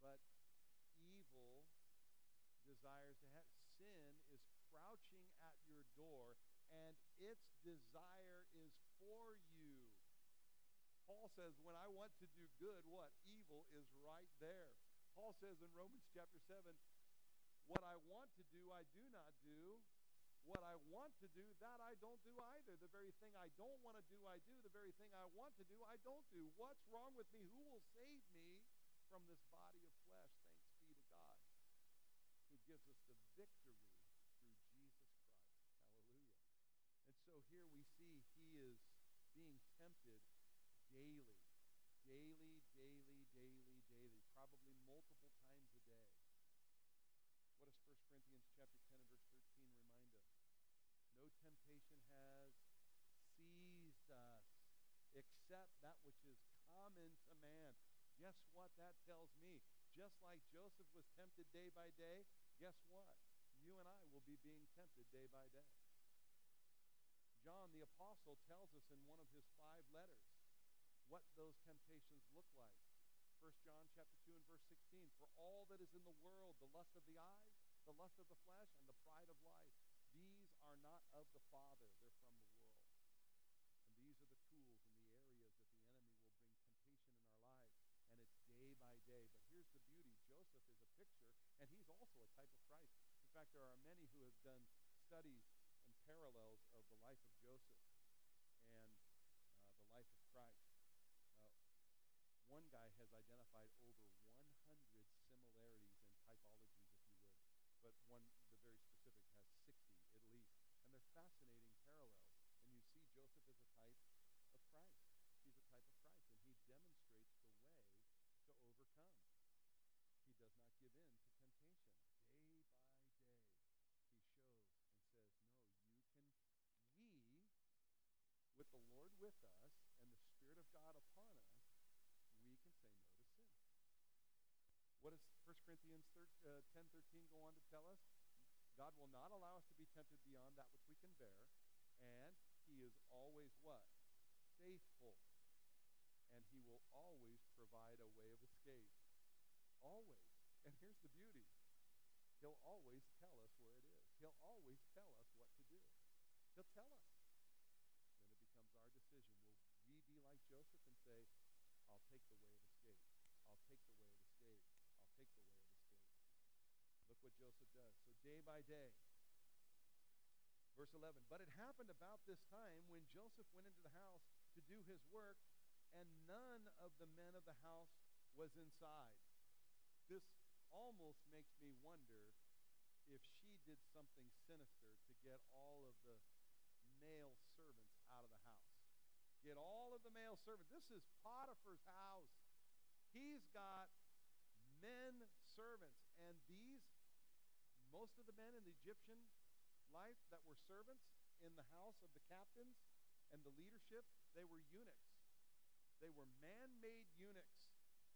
S1: But evil desires to have sin is crouching at your door and its desire is for you. Paul says, when I want to do good, what? Evil is right there. Paul says in Romans chapter 7, what I want to do, I do not do. What I want to do, that I don't do either. The very thing I don't want to do, I do. The very thing I want to do, I don't do. What's wrong with me? Who will save me from this body of flesh? Thanks be to God, who gives us the victory through Jesus Christ. Hallelujah. And so here we see he is being tempted daily. Daily, daily, daily, daily. Probably multiple times a day. What does 1 Corinthians chapter 10 and verse 13 remind us? No temptation has seized us except that which is common to man. Guess what that tells me? Just like Joseph was tempted day by day, guess what? You and I will be being tempted day by day. John the apostle tells us in one of his five letters what those temptations look like. 1 John chapter 2 and verse 16, for all that is in the world, the lust of the eyes, the lust of the flesh, and the pride of life, these are not of the Father, they're from the world. And these are the tools and the areas that the enemy will bring temptation in our lives. And it's day by day. But here's the beauty. Joseph is a picture, and he's also a type of Christ. In fact, there are many who have done studies and parallels of the life of Joseph. One guy has identified over 100 similarities and typologies, if you would, but one, the very specific, has 60 at least. And they're fascinating parallels. And you see Joseph as a type of Christ. He's a type of Christ, and he demonstrates the way to overcome. He does not give in to temptation. Day by day, he shows and says, No, you can, we, with the Lord with us and the Spirit of God upon us, we can say no to sin. What does 1 Corinthians 10, uh, 10 13 go on to tell us? God will not allow us to be tempted beyond that which we can bear, and he is always what? Faithful. And he will always provide a way of escape. Always. And here's the beauty. He'll always tell us where it is. He'll always tell us what to do. He'll tell us. Then it becomes our decision. Will we be like Joseph and say, I'll take the way of escape. I'll take the way of escape. I'll take the way of escape. Look what Joseph does. So day by day, verse 11, but it happened about this time when Joseph went into the house to do his work, and none of the men of the house was inside. This almost makes me wonder if she did something sinister to get all of the male servants out of the house. Get all of the male servants. This is Potiphar's house. He's got men servants, most of the men in the Egyptian life that were servants in the house of the captains and the leadership, they were eunuchs. They were man made eunuchs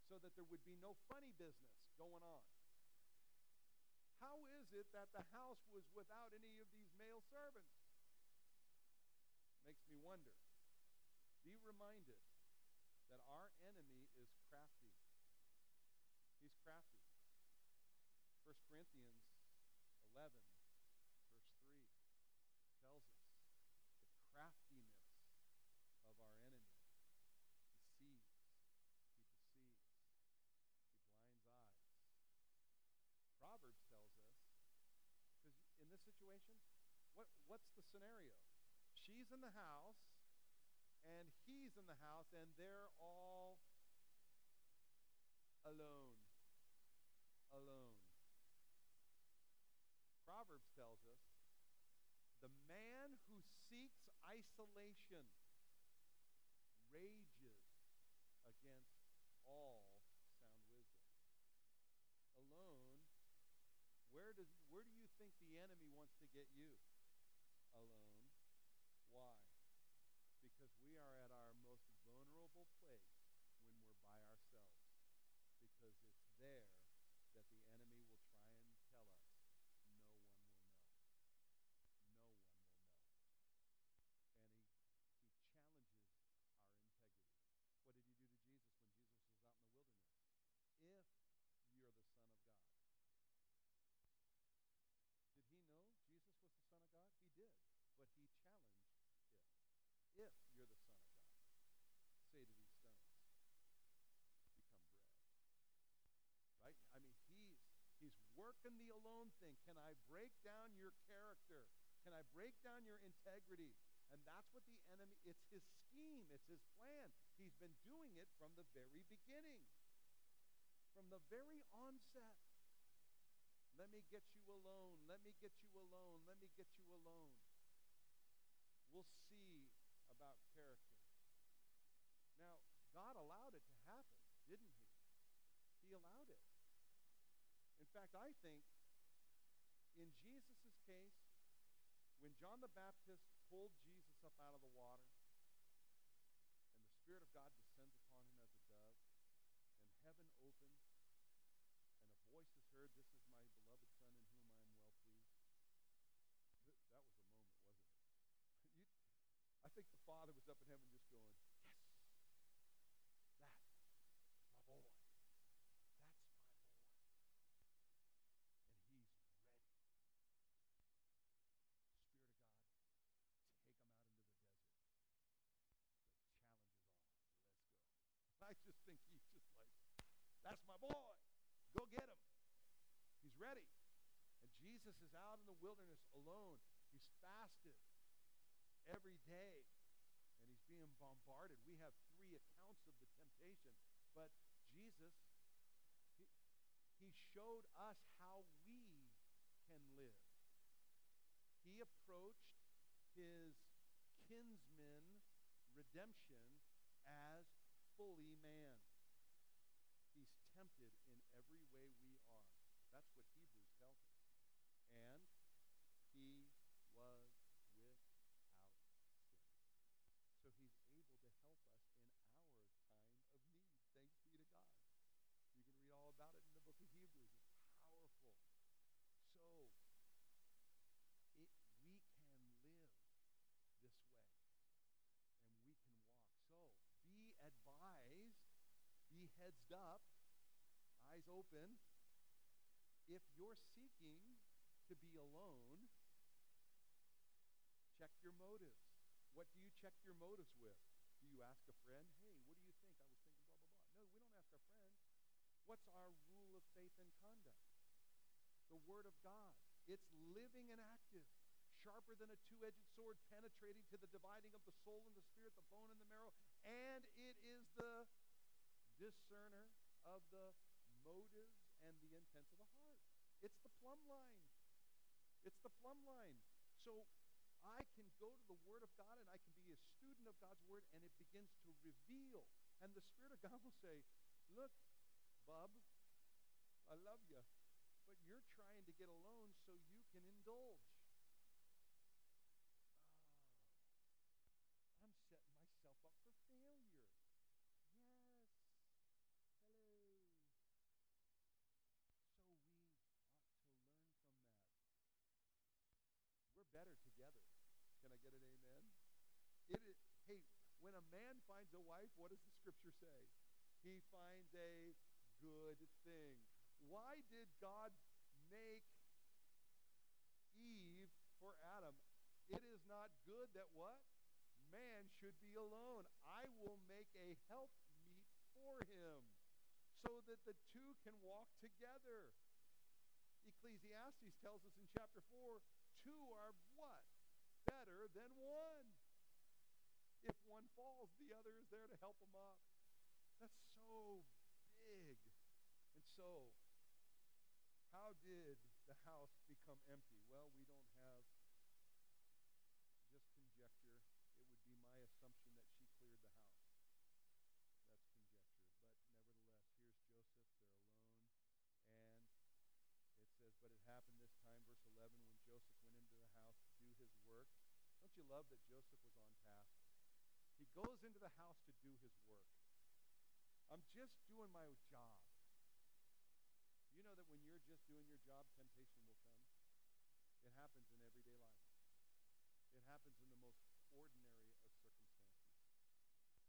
S1: so that there would be no funny business going on. How is it that the house was without any of these male servants? Makes me wonder. Be reminded that our enemy is crafty. He's crafty. 1 Corinthians 11, verse 3, tells us the craftiness of our enemy deceives. He deceives. He blinds eyes. Proverbs tells us, because in this situation, what, what's the scenario? She's in the house, and he's in the house, and they're all alone. Alone. Proverbs tells us the man who seeks isolation rages against all sound wisdom. Alone, where does where do you think the enemy wants to get you? Alone. Why? Because we are at our most vulnerable place when we're by ourselves. Because it's there that the enemy will try and tell us no one will know. No one will know. And he, he challenges our integrity. What did he do to Jesus when Jesus was out in the wilderness? If you're the Son of God. Did he know Jesus was the Son of God? He did. But he challenged it. If you're the Son of God, say to these stones, become bread. Right? I mean, he's He's working the alone thing. Can I break down your character? Can I break down your integrity? And that's what the enemy, it's his scheme, it's his plan. He's been doing it from the very beginning, from the very onset. Let me get you alone. Let me get you alone. Let me get you alone. We'll see about character. Now, God allowed it to happen, didn't he? He allowed it. In fact, I think in Jesus' case, when John the Baptist pulled Jesus up out of the water, and the Spirit of God descends upon him as a dove, and heaven opens, and a voice is heard, This is my beloved Son in whom I am well pleased. That was a moment, wasn't it? You, I think the Father was up in heaven just going, Yes, that's my boy. That's my boy. And He's ready. Spirit of God, take him out into the desert. The challenge is on. Let's go. I just think he's just like, that's my boy. Go get him. He's ready. And Jesus is out in the wilderness alone. He's fasted every day, and he's being bombarded. We have three accounts of the temptation, but Jesus, he, he showed us how we can live. He approached his kinsman redemption as fully man. He's tempted in every way we are. That's what Hebrews tells us. And he was without sin. So he's able to help us in our time of need. Thanks be to God. You can read all about it in the book of Hebrews. It's powerful. So it, we can live this way and we can walk. So be advised, be heads up, eyes open. If you're seeking to be alone, check your motives. What do you check your motives with? Do you ask a friend, hey, what do you think? I was thinking blah, blah, blah. No, we don't ask our friends. What's our rule of faith and conduct? The Word of God. It's living and active, sharper than a two-edged sword, penetrating to the dividing of the soul and the spirit, the bone and the marrow, and it is the discerner of the motives and the intents of the heart. It's the plumb line. It's the plumb line. So I can go to the Word of God and I can be a student of God's Word and it begins to reveal. And the Spirit of God will say, look, bub, I love you, but you're trying to get alone so you can indulge. Oh, I'm setting myself up for failure. Yes. Hello. So we ought to learn from that. We're better together. Can I get an amen? It is, hey, when a man finds a wife, what does the scripture say? He finds a good thing. Why did God make Eve for Adam? It is not good that what? Man should be alone. I will make a help meet for him so that the two can walk together. Ecclesiastes tells us in chapter 4, two are what? Better than one. If one falls, the other is there to help him up. That's so so, how did the house become empty? Well, we don't have just conjecture. It would be my assumption that she cleared the house. That's conjecture. But nevertheless, here's Joseph. They're alone. And it says, But it happened this time, verse 11, when Joseph went into the house to do his work. Don't you love that Joseph was on task? He goes into the house to do his work. I'm just doing my job. Know that when you're just doing your job, temptation will come. It happens in everyday life. It happens in the most ordinary of circumstances.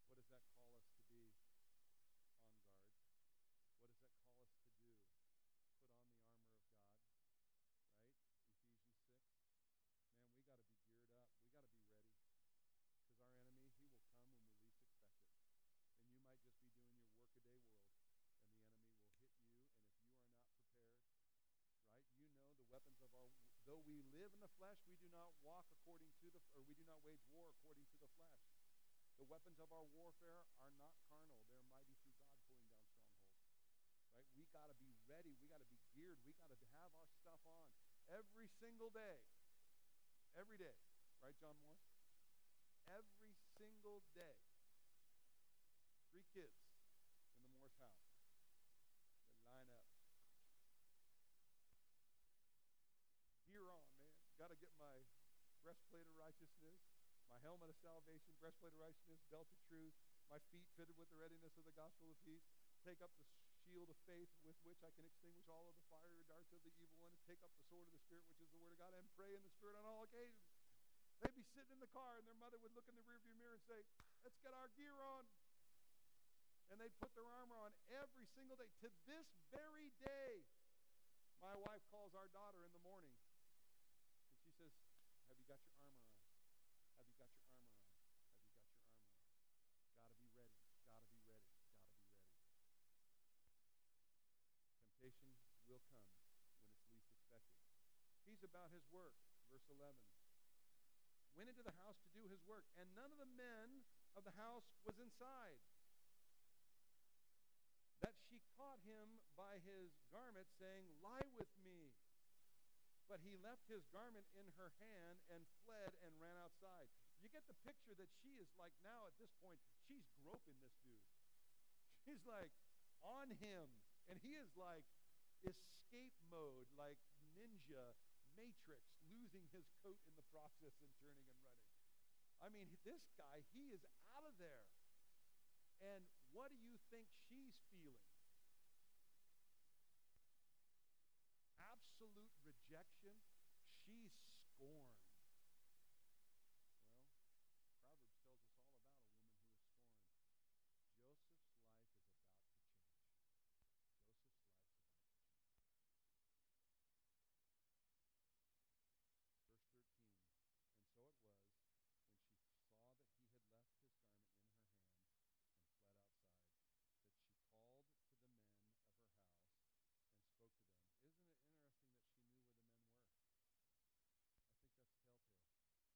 S1: What does that call us to be? On guard. What does that call us to do? Put on the armor of God, right? Ephesians 6. Man, we got to be geared up. We got to be ready. Because our enemy, he will come when we least expect it. And you might just be doing your workaday world and the enemy will hit you. And if you are not prepared, right, you know the weapons of our, though we live in the flesh, we do not walk according to the, or we do not wage war according to the flesh. The weapons of our warfare are not carnal. They're mighty through God pulling down strongholds. Right? We got to be ready. We got to be geared. We got to have our stuff on every single day. Every day. Right, John Morris? Every single day. Three kids in the Morris house line up. On, man. Got to get my breastplate of righteousness, my helmet of salvation, breastplate of righteousness, belt of truth, my feet fitted with the readiness of the gospel of peace. Take up the shield of faith with which I can extinguish all of the fiery darts of the evil one. Take up the sword of the Spirit, which is the word of God, and pray in the Spirit on all occasions. They'd be sitting in the car, and their mother would look in the rearview mirror and say, Let's get our gear on and they'd put their armor on every single day. To this very day, my wife calls our daughter in the morning and she says, Have you got your armor on? Have you got your armor on? Have you got your armor on? Gotta be ready. Gotta be ready. Gotta be ready. Will come when it's least expected. He's about his work. Verse 11. Went into the house to do his work, and none of the men of the house was inside. That she caught him by his garment, saying, Lie with me. But he left his garment in her hand and fled and ran outside. You get the picture that she is like now at this point, she's groping this dude. She's like on him. And he is like escape mode, like ninja matrix, losing his coat in the process and turning and running. I mean, this guy, he is out of there. And what do you think she's feeling? Absolute rejection. She's scorned. Well, Proverbs tells us all about a woman who is scorned. Joseph's life is about to change. Joseph's life is about to change. Verse 13. And so it was when she saw that he had left his garment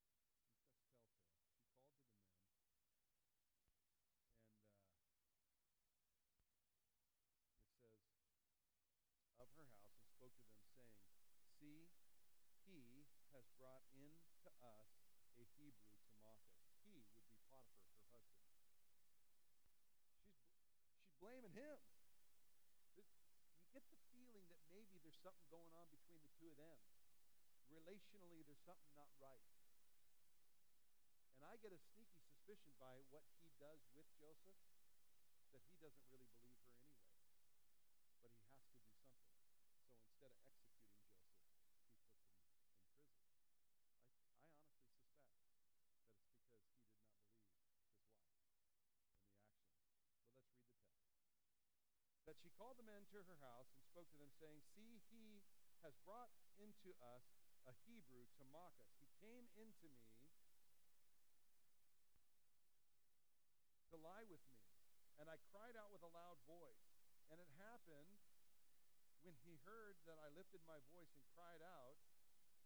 S1: in her hand and fled outside that she called to the men of her house and spoke to them. Isn't it interesting that she knew where the men were? I think that's telltale. I think that's telltale. She called to the men and uh, it says, of her house and spoke to them, saying, See, he has brought in to us a Hebrew to mock us. He would be Potiphar, her husband. She's, she's blaming him. This, you get the feeling that maybe there's something going on between the two of them. Relationally, there's something not right. And I get a sneaky suspicion by what he does with Joseph that he doesn't really believe her anyway. But he has to do something. So instead of executing Joseph, he puts him in prison. I, I honestly suspect that it's because he did not believe his wife in the actions. But let's read the text. That she called the men to her house and spoke to them, saying, See, he has brought into us a Hebrew to mock us. He came into me to lie with me. And I cried out with a loud voice. And it happened when he heard that I lifted my voice and cried out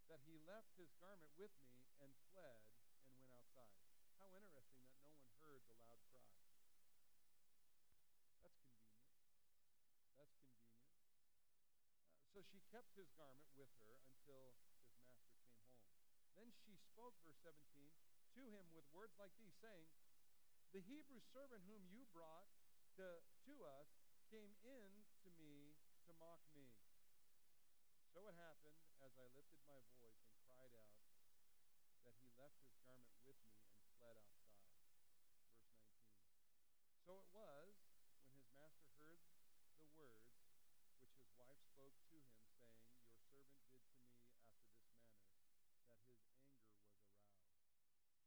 S1: that he left his garment with me and fled and went outside. How interesting that no one heard the loud cry. That's convenient. That's convenient. Uh, so she kept his garment with her until his master came home. Then she spoke, verse 17, to him with words like these, saying, the Hebrew servant whom you brought to, to us came in to me to mock me. So it happened, as I lifted my voice and cried out, that he left his garment with me and fled outside. Verse 19. So it was, when his master heard the words which his wife spoke to him, saying, Your servant did to me after this manner, that his anger was aroused. I think it's significant that it doesn't tell us to whom his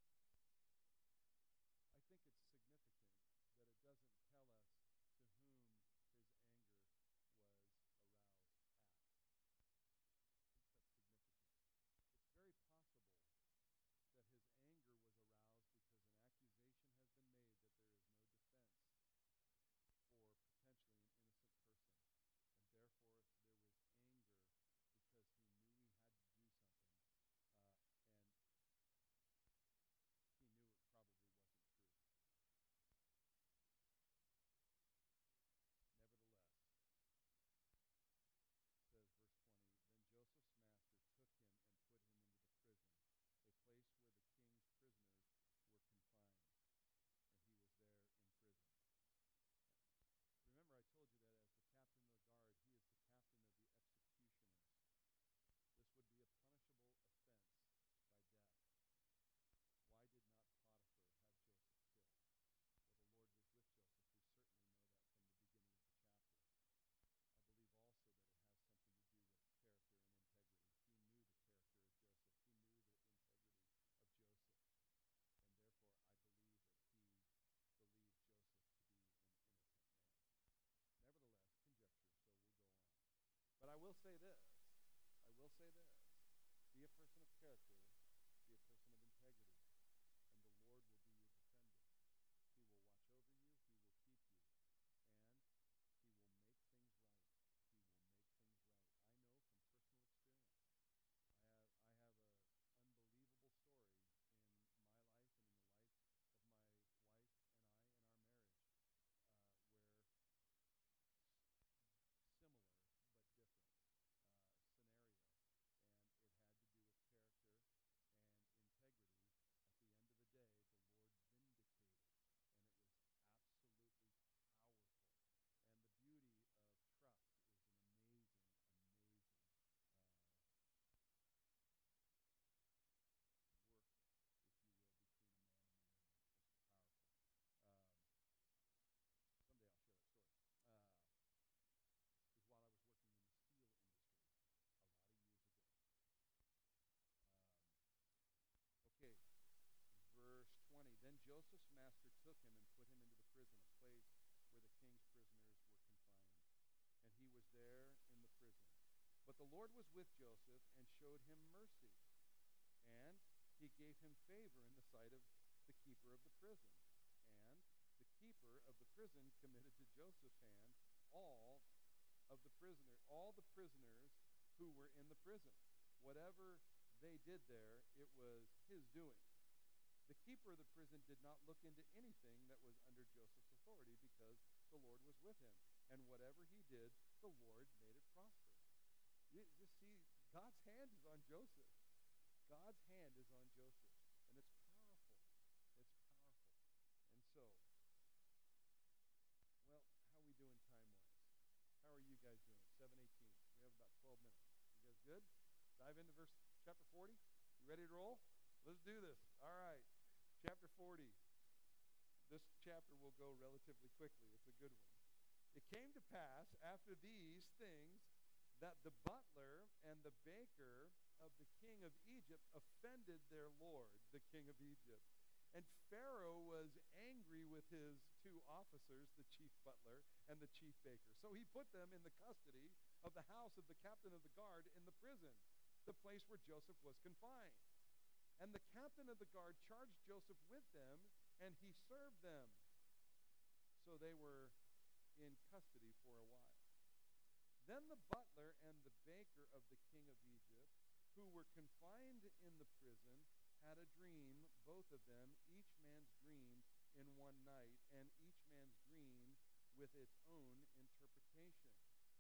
S1: anger was aroused at. I think that's significant. It's very possible that his anger was aroused because an accusation has been made that there is no defense for potentially an innocent person. And therefore, there was anger because he knew he had to do something, uh, and he knew it probably wasn't true. Nevertheless, says verse 20, then Joseph's master took him and put him into the prison, a place where the king's prisoners were confined, and he was there in prison. Remember, I told you that as the captain of the guard, he is the captain of the executioners. This would be a punishable offense by death. Why did not Potiphar have Joseph killed? Well, the Lord was with Joseph. We certainly know that from the beginning of the chapter. I believe also that it has something to do with character and integrity. He knew the character of Joseph. He knew the integrity of Joseph. And therefore, I believe that he believed Joseph to be an innocent man. Nevertheless, conjecture, so we'll go on. But I will say this. I will say this. Then Joseph's master took him and put him into the prison, a place where the king's prisoners were confined. And he was there in the prison. But the Lord was with Joseph and showed him mercy. And he gave him favor in the sight of the keeper of the prison. And the keeper of the prison committed to Joseph's hand all of the prisoner, all the prisoners who were in the prison. Whatever they did there, it was his doing. The keeper of the prison did not look into anything that was under Joseph's authority because the Lord was with him. And whatever he did, the Lord made it prosper. You, you see, God's hand is on Joseph. God's hand is on Joseph. And it's powerful. It's powerful. And so, well, how are we doing time wise? How are you guys doing? 718. We have about 12 minutes. You guys good? Dive into verse chapter 40. You ready to roll? Let's do this. All right. Chapter 40. This chapter will go relatively quickly. It's a good one. It came to pass after these things that the butler and the baker of the king of Egypt offended their lord, the king of Egypt. And Pharaoh was angry with his two officers, the chief butler and the chief baker. So he put them in the custody of the house of the captain of the guard in the prison, the place where Joseph was confined. And the captain of the guard charged Joseph with them, and he served them. So they were in custody for a while. Then the butler and the baker of the king of Egypt, who were confined in the prison, had a dream, both of them, each man's dream in one night, and each man's dream with its own interpretation.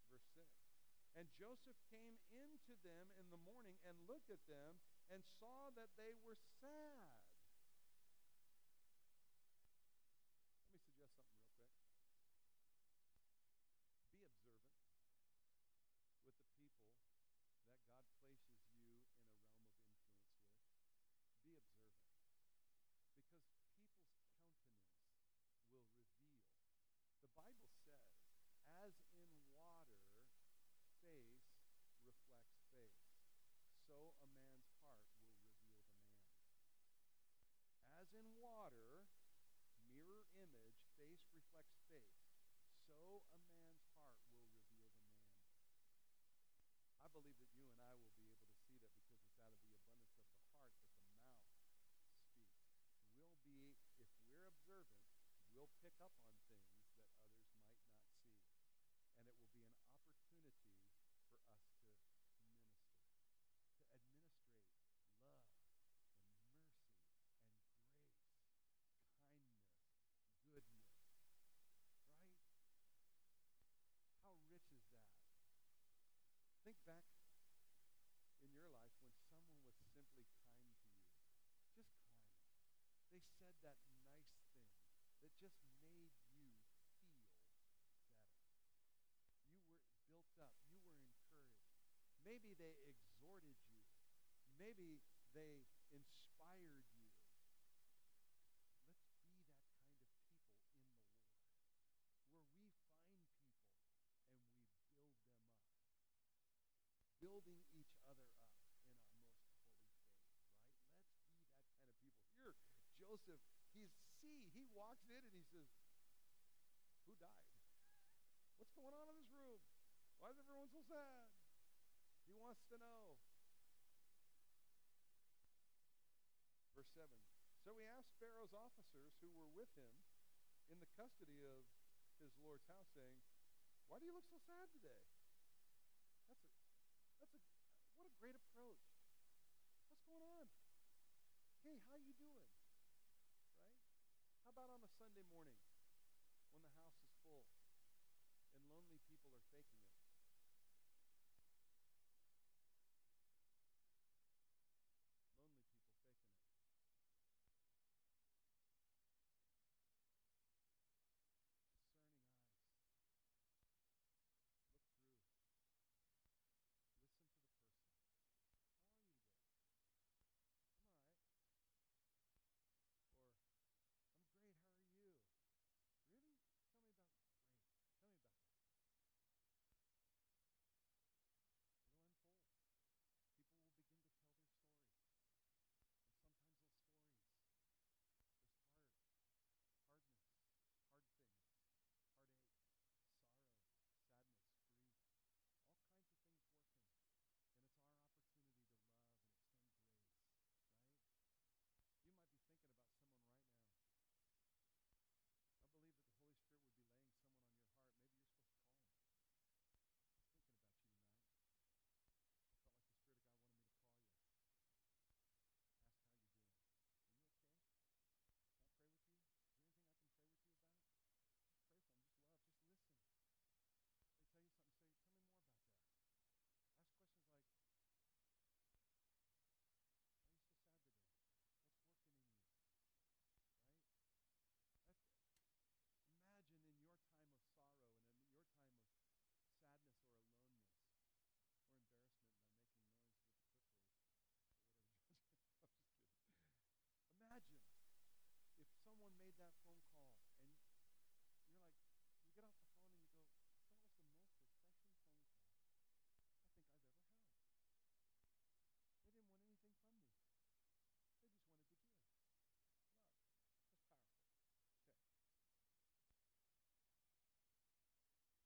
S1: Verse 6. And Joseph came into them in the morning and looked at them and saw that they were sad. Let me suggest something real quick. Be observant with the people that God places you in a realm of influence with. Be observant. Because people's countenance will reveal. The Bible says, as in water, face reflects face, so a man's heart will reveal the man. As in water, mirror image, face reflects face, so a man's heart will reveal the man. I believe that you and I will be able to see that because it's out of the abundance of the heart that the mouth speaks. We'll be, if we're observant, we'll pick up on things that others might not see and it will be an opportunity for us to minister, to administrate love and mercy and grace, kindness, goodness. Right? How rich is that? Think back in your life when someone was simply kind to you. Just kind. They said that nice thing that just made you feel better. You were built up. You were encouraged. Maybe they exhorted you. Maybe they inspired you. Let's be that kind of people in the Lord, where we find people and we build them up, building each other up in our most holy faith, right? Let's be that kind of people. Here, Joseph, he's see, he walks in and he says, Who died? What's going on in this room? Why is everyone so sad? He wants to know. Verse 7. So he asked Pharaoh's officers who were with him in the custody of his Lord's house, saying, Why do you look so sad today? That's a, that's a, what a great approach. What's going on? Hey, how you doing? About on a Sunday morning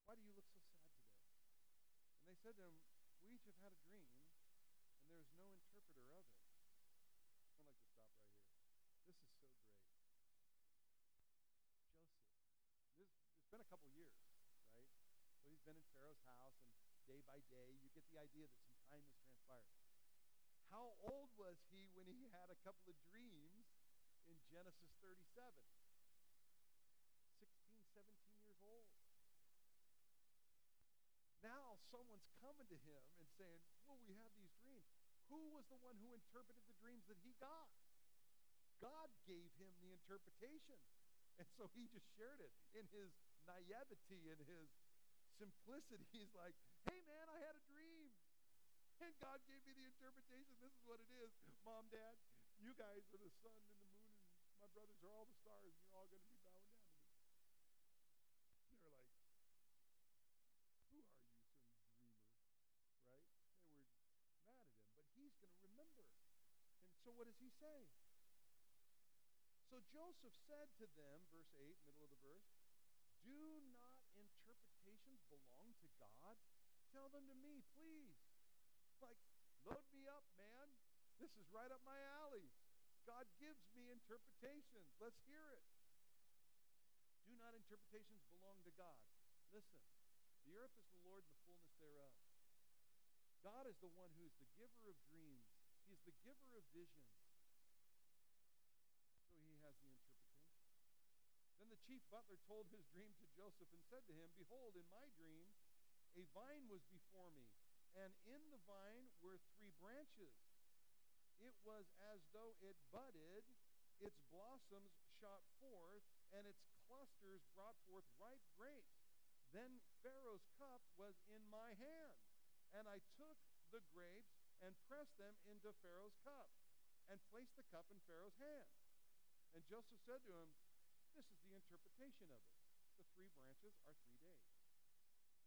S1: Why do you look so sad today? And they said to him, We each have had a dream, and there is no interpreter of it. I'd like to stop right here. This is so great. Joseph. This, it's been a couple years, right? So he's been in Pharaoh's house, and day by day, you get the idea that some time has transpired. How old was he when he had a couple of dreams in Genesis 37? 16, 17 years old. Now someone's coming to him and saying, Well, we have these dreams. Who was the one who interpreted the dreams that he got? God gave him the interpretation. And so he just shared it in his naivety and his simplicity. He's like, Hey, man, I had a dream. And God gave me the interpretation. This is what it is. Mom, Dad, you guys are the sun and the moon, and my brothers are all the stars. You're all going to be bowing down to me. They're like, Who are you, some dreamer? Right? They were mad at him. But he's going to remember. And so what does he say? So Joseph said to them, verse 8, middle of the verse, Do not interpretations belong to God? Tell them to me, please. Like, load me up, man. This is right up my alley. God gives me interpretations. Let's hear it. Do not interpretations belong to God? Listen, the earth is the Lord and the fullness thereof. God is the one who is the giver of dreams. The giver of visions. So he has the interpretation. Then the chief butler told his dream to Joseph and said to him, Behold, in my dream, a vine was before me, and in the vine were three branches. It was as though it budded, its blossoms shot forth, and its clusters brought forth ripe grapes. Then Pharaoh's cup was in my hand, and I took the grapes and pressed them into Pharaoh's cup, and placed the cup in Pharaoh's hand. And Joseph said to him, This is the interpretation of it. The three branches are three days.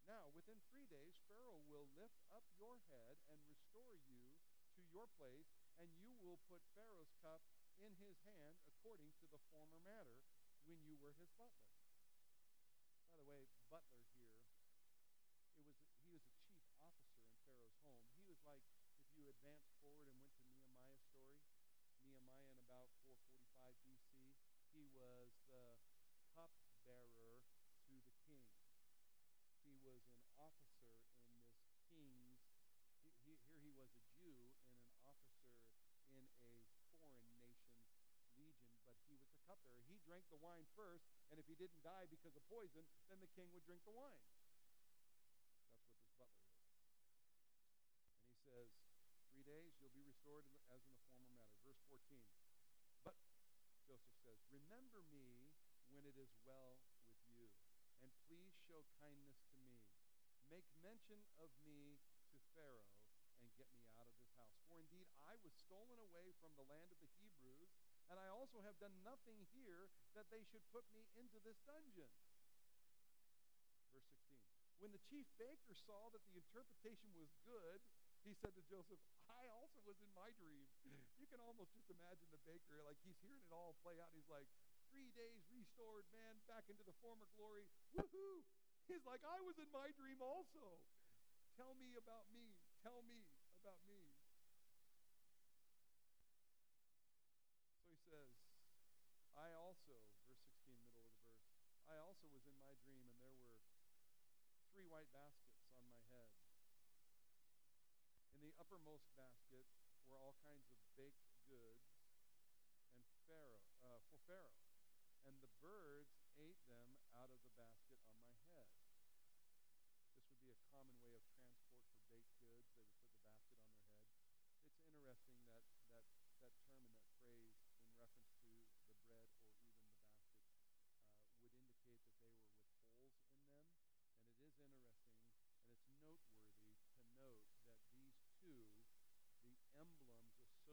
S1: Now, within three days, Pharaoh will lift up your head and restore you to your place, and you will put Pharaoh's cup in his hand according to the former matter when you were his butler. By the way, butler here, it was he was a chief officer in Pharaoh's home. He was like if you advance forward and went to Nehemiah's story, Nehemiah in about 445 BC, he was the cupbearer to the king he was an officer in this king's. He, he, here he was a Jew and an officer in a foreign nation's legion, but he was the cupbearer. He drank the wine first, and if he didn't die because of poison, then the king would drink the wine. That's what this butler is. And he says, Three days you'll be restored as in the former matter. Verse 14. But, Joseph says, Remember me when it is well with you and please show kindness to me. Make mention of me to Pharaoh and get me out of this house. For indeed I was stolen away from the land of the Hebrews, and I also have done nothing here that they should put me into this dungeon. Verse 16. When the chief baker saw that the interpretation was good, he said to Joseph, I also was in my dream. You can almost just imagine the baker, like he's hearing it all play out. He's like, three days restored, man, back into the former glory. Woohoo! He's like, I was in my dream also. Tell me about me. Tell me about me. So he says, I also, verse 16, middle of the verse, I also was in my dream, and there were three white baskets on my head. In the uppermost basket were all kinds of baked goods and Pharaoh, uh, for Pharaoh and the birds ate them out of the basket on my head. This would be a common way of transport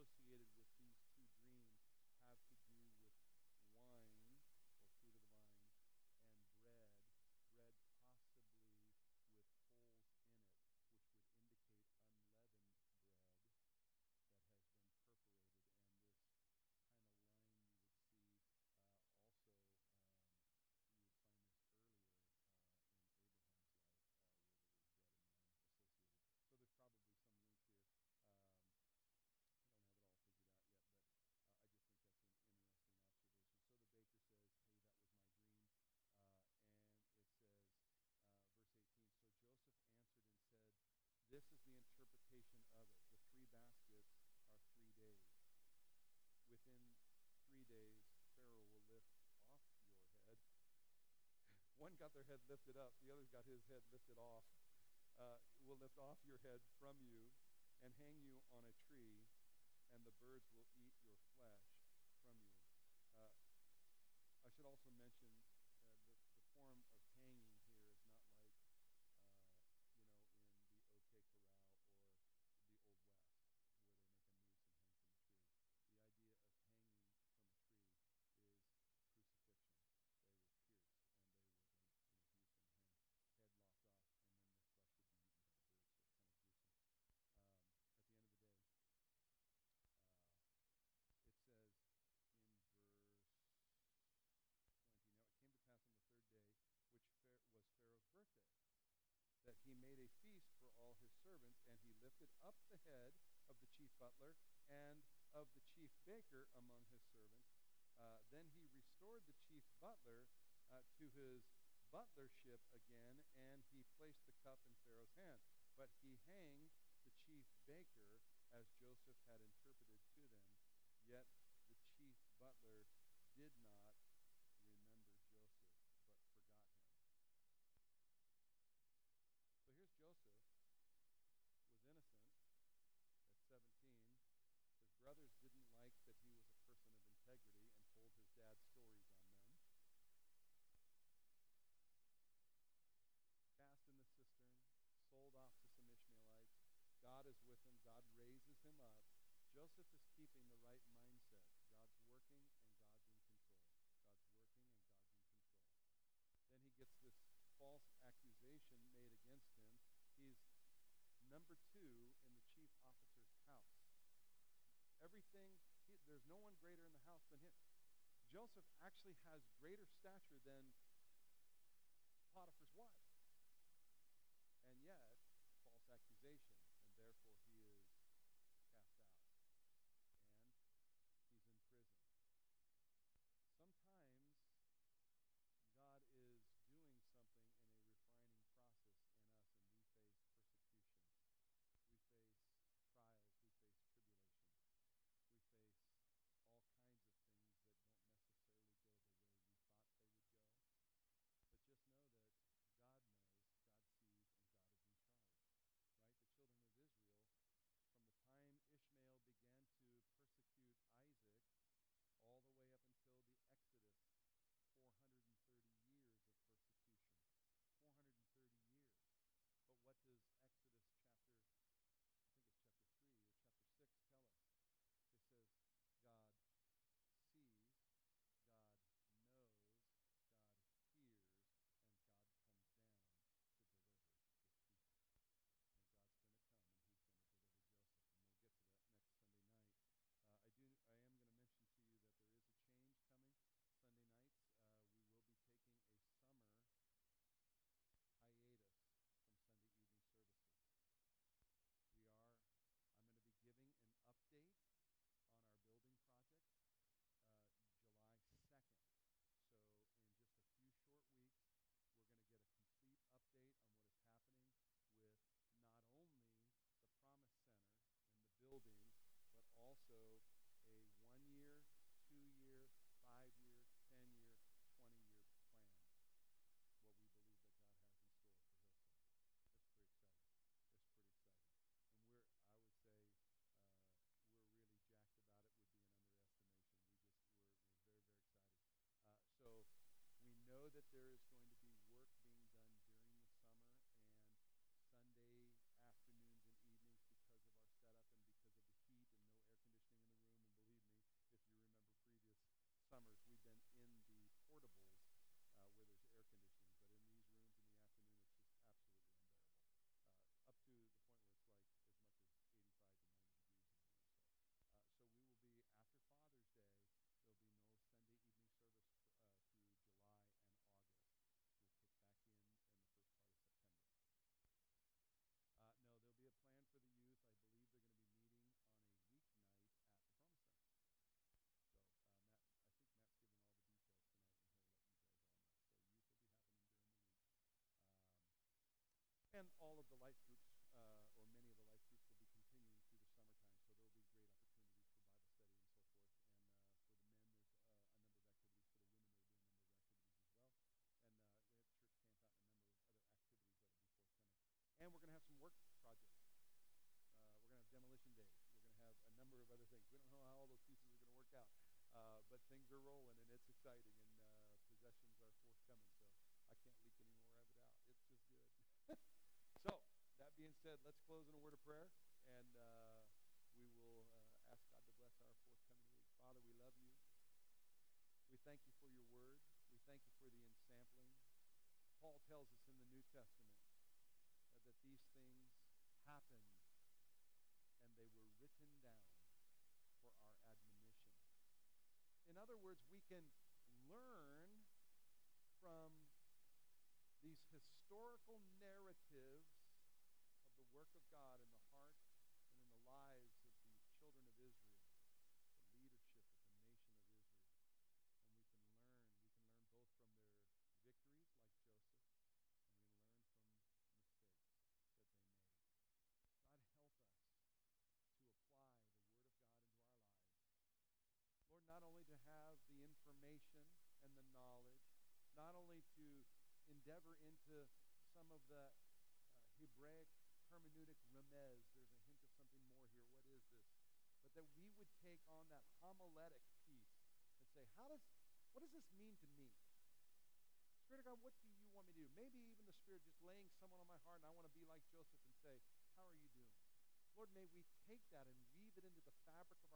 S1: Nasıl gelir bu? one got their head lifted up, the other's got his head lifted off, uh, will lift off your head from you and hang you on a tree, and the birds will made a feast for all his servants. And he lifted up the head of the chief butler and of the chief baker among his servants. Uh, then he restored the chief butler uh, to his butlership again, and he placed the cup in Pharaoh's hand. But he hanged the chief baker as Joseph had interpreted to them. Yet the chief butler did not brothers didn't like that he was a person of integrity and told his dad stories on them. Cast in the cistern, sold off to some Ishmaelites. God is with him. God raises him up. Joseph is keeping the right mindset. God's working and God's in control. God's working and God's in control. Then he gets this false accusation made against him. He's number two in everything. He, there's no one greater in the house than him. Joseph actually has greater stature than Potiphar's wife. that there is going And all of the life groups, uh, or many of the life groups, will be continuing through the summertime, so there will be great opportunities for Bible study and so forth. And uh, for the men, there's uh, a number of activities. For the women, there will be a number of activities as well. And uh, we have church camp out and a number of other activities that will be forthcoming. And we're going to have some work projects. Uh, we're going to have demolition day. We're going to have a number of other things. We don't know how all those pieces are going to work out, uh, but things are rolling and it's exciting, and uh, possessions are forthcoming. So I can't leak any more of it out. It's just good. being said, let's close in a word of prayer, and uh, we will uh, ask God to bless our forthcoming week. Father, we love you. We thank you for your word. We thank you for the ensampling. Paul tells us in the New Testament that these things happened and they were written down for our admonition. In other words, we can learn from these historical narratives work of God in the heart and in the lives of the children of Israel, the leadership of the nation of Israel. And we can learn. We can learn both from their victories, like Joseph, and we learn from mistakes that they made. God, help us to apply the Word of God into our lives. Lord, not only to have the information and the knowledge, not only to endeavor into some of the uh, Hebraic hermeneutic remez, there's a hint of something more here. What is this? But that we would take on that homiletic piece and say, how does, what does this mean to me? Spirit of God, what do you want me to do? Maybe even the Spirit just laying someone on my heart and I want to be like Joseph and say, how are you doing? Lord, may we take that and weave it into the fabric of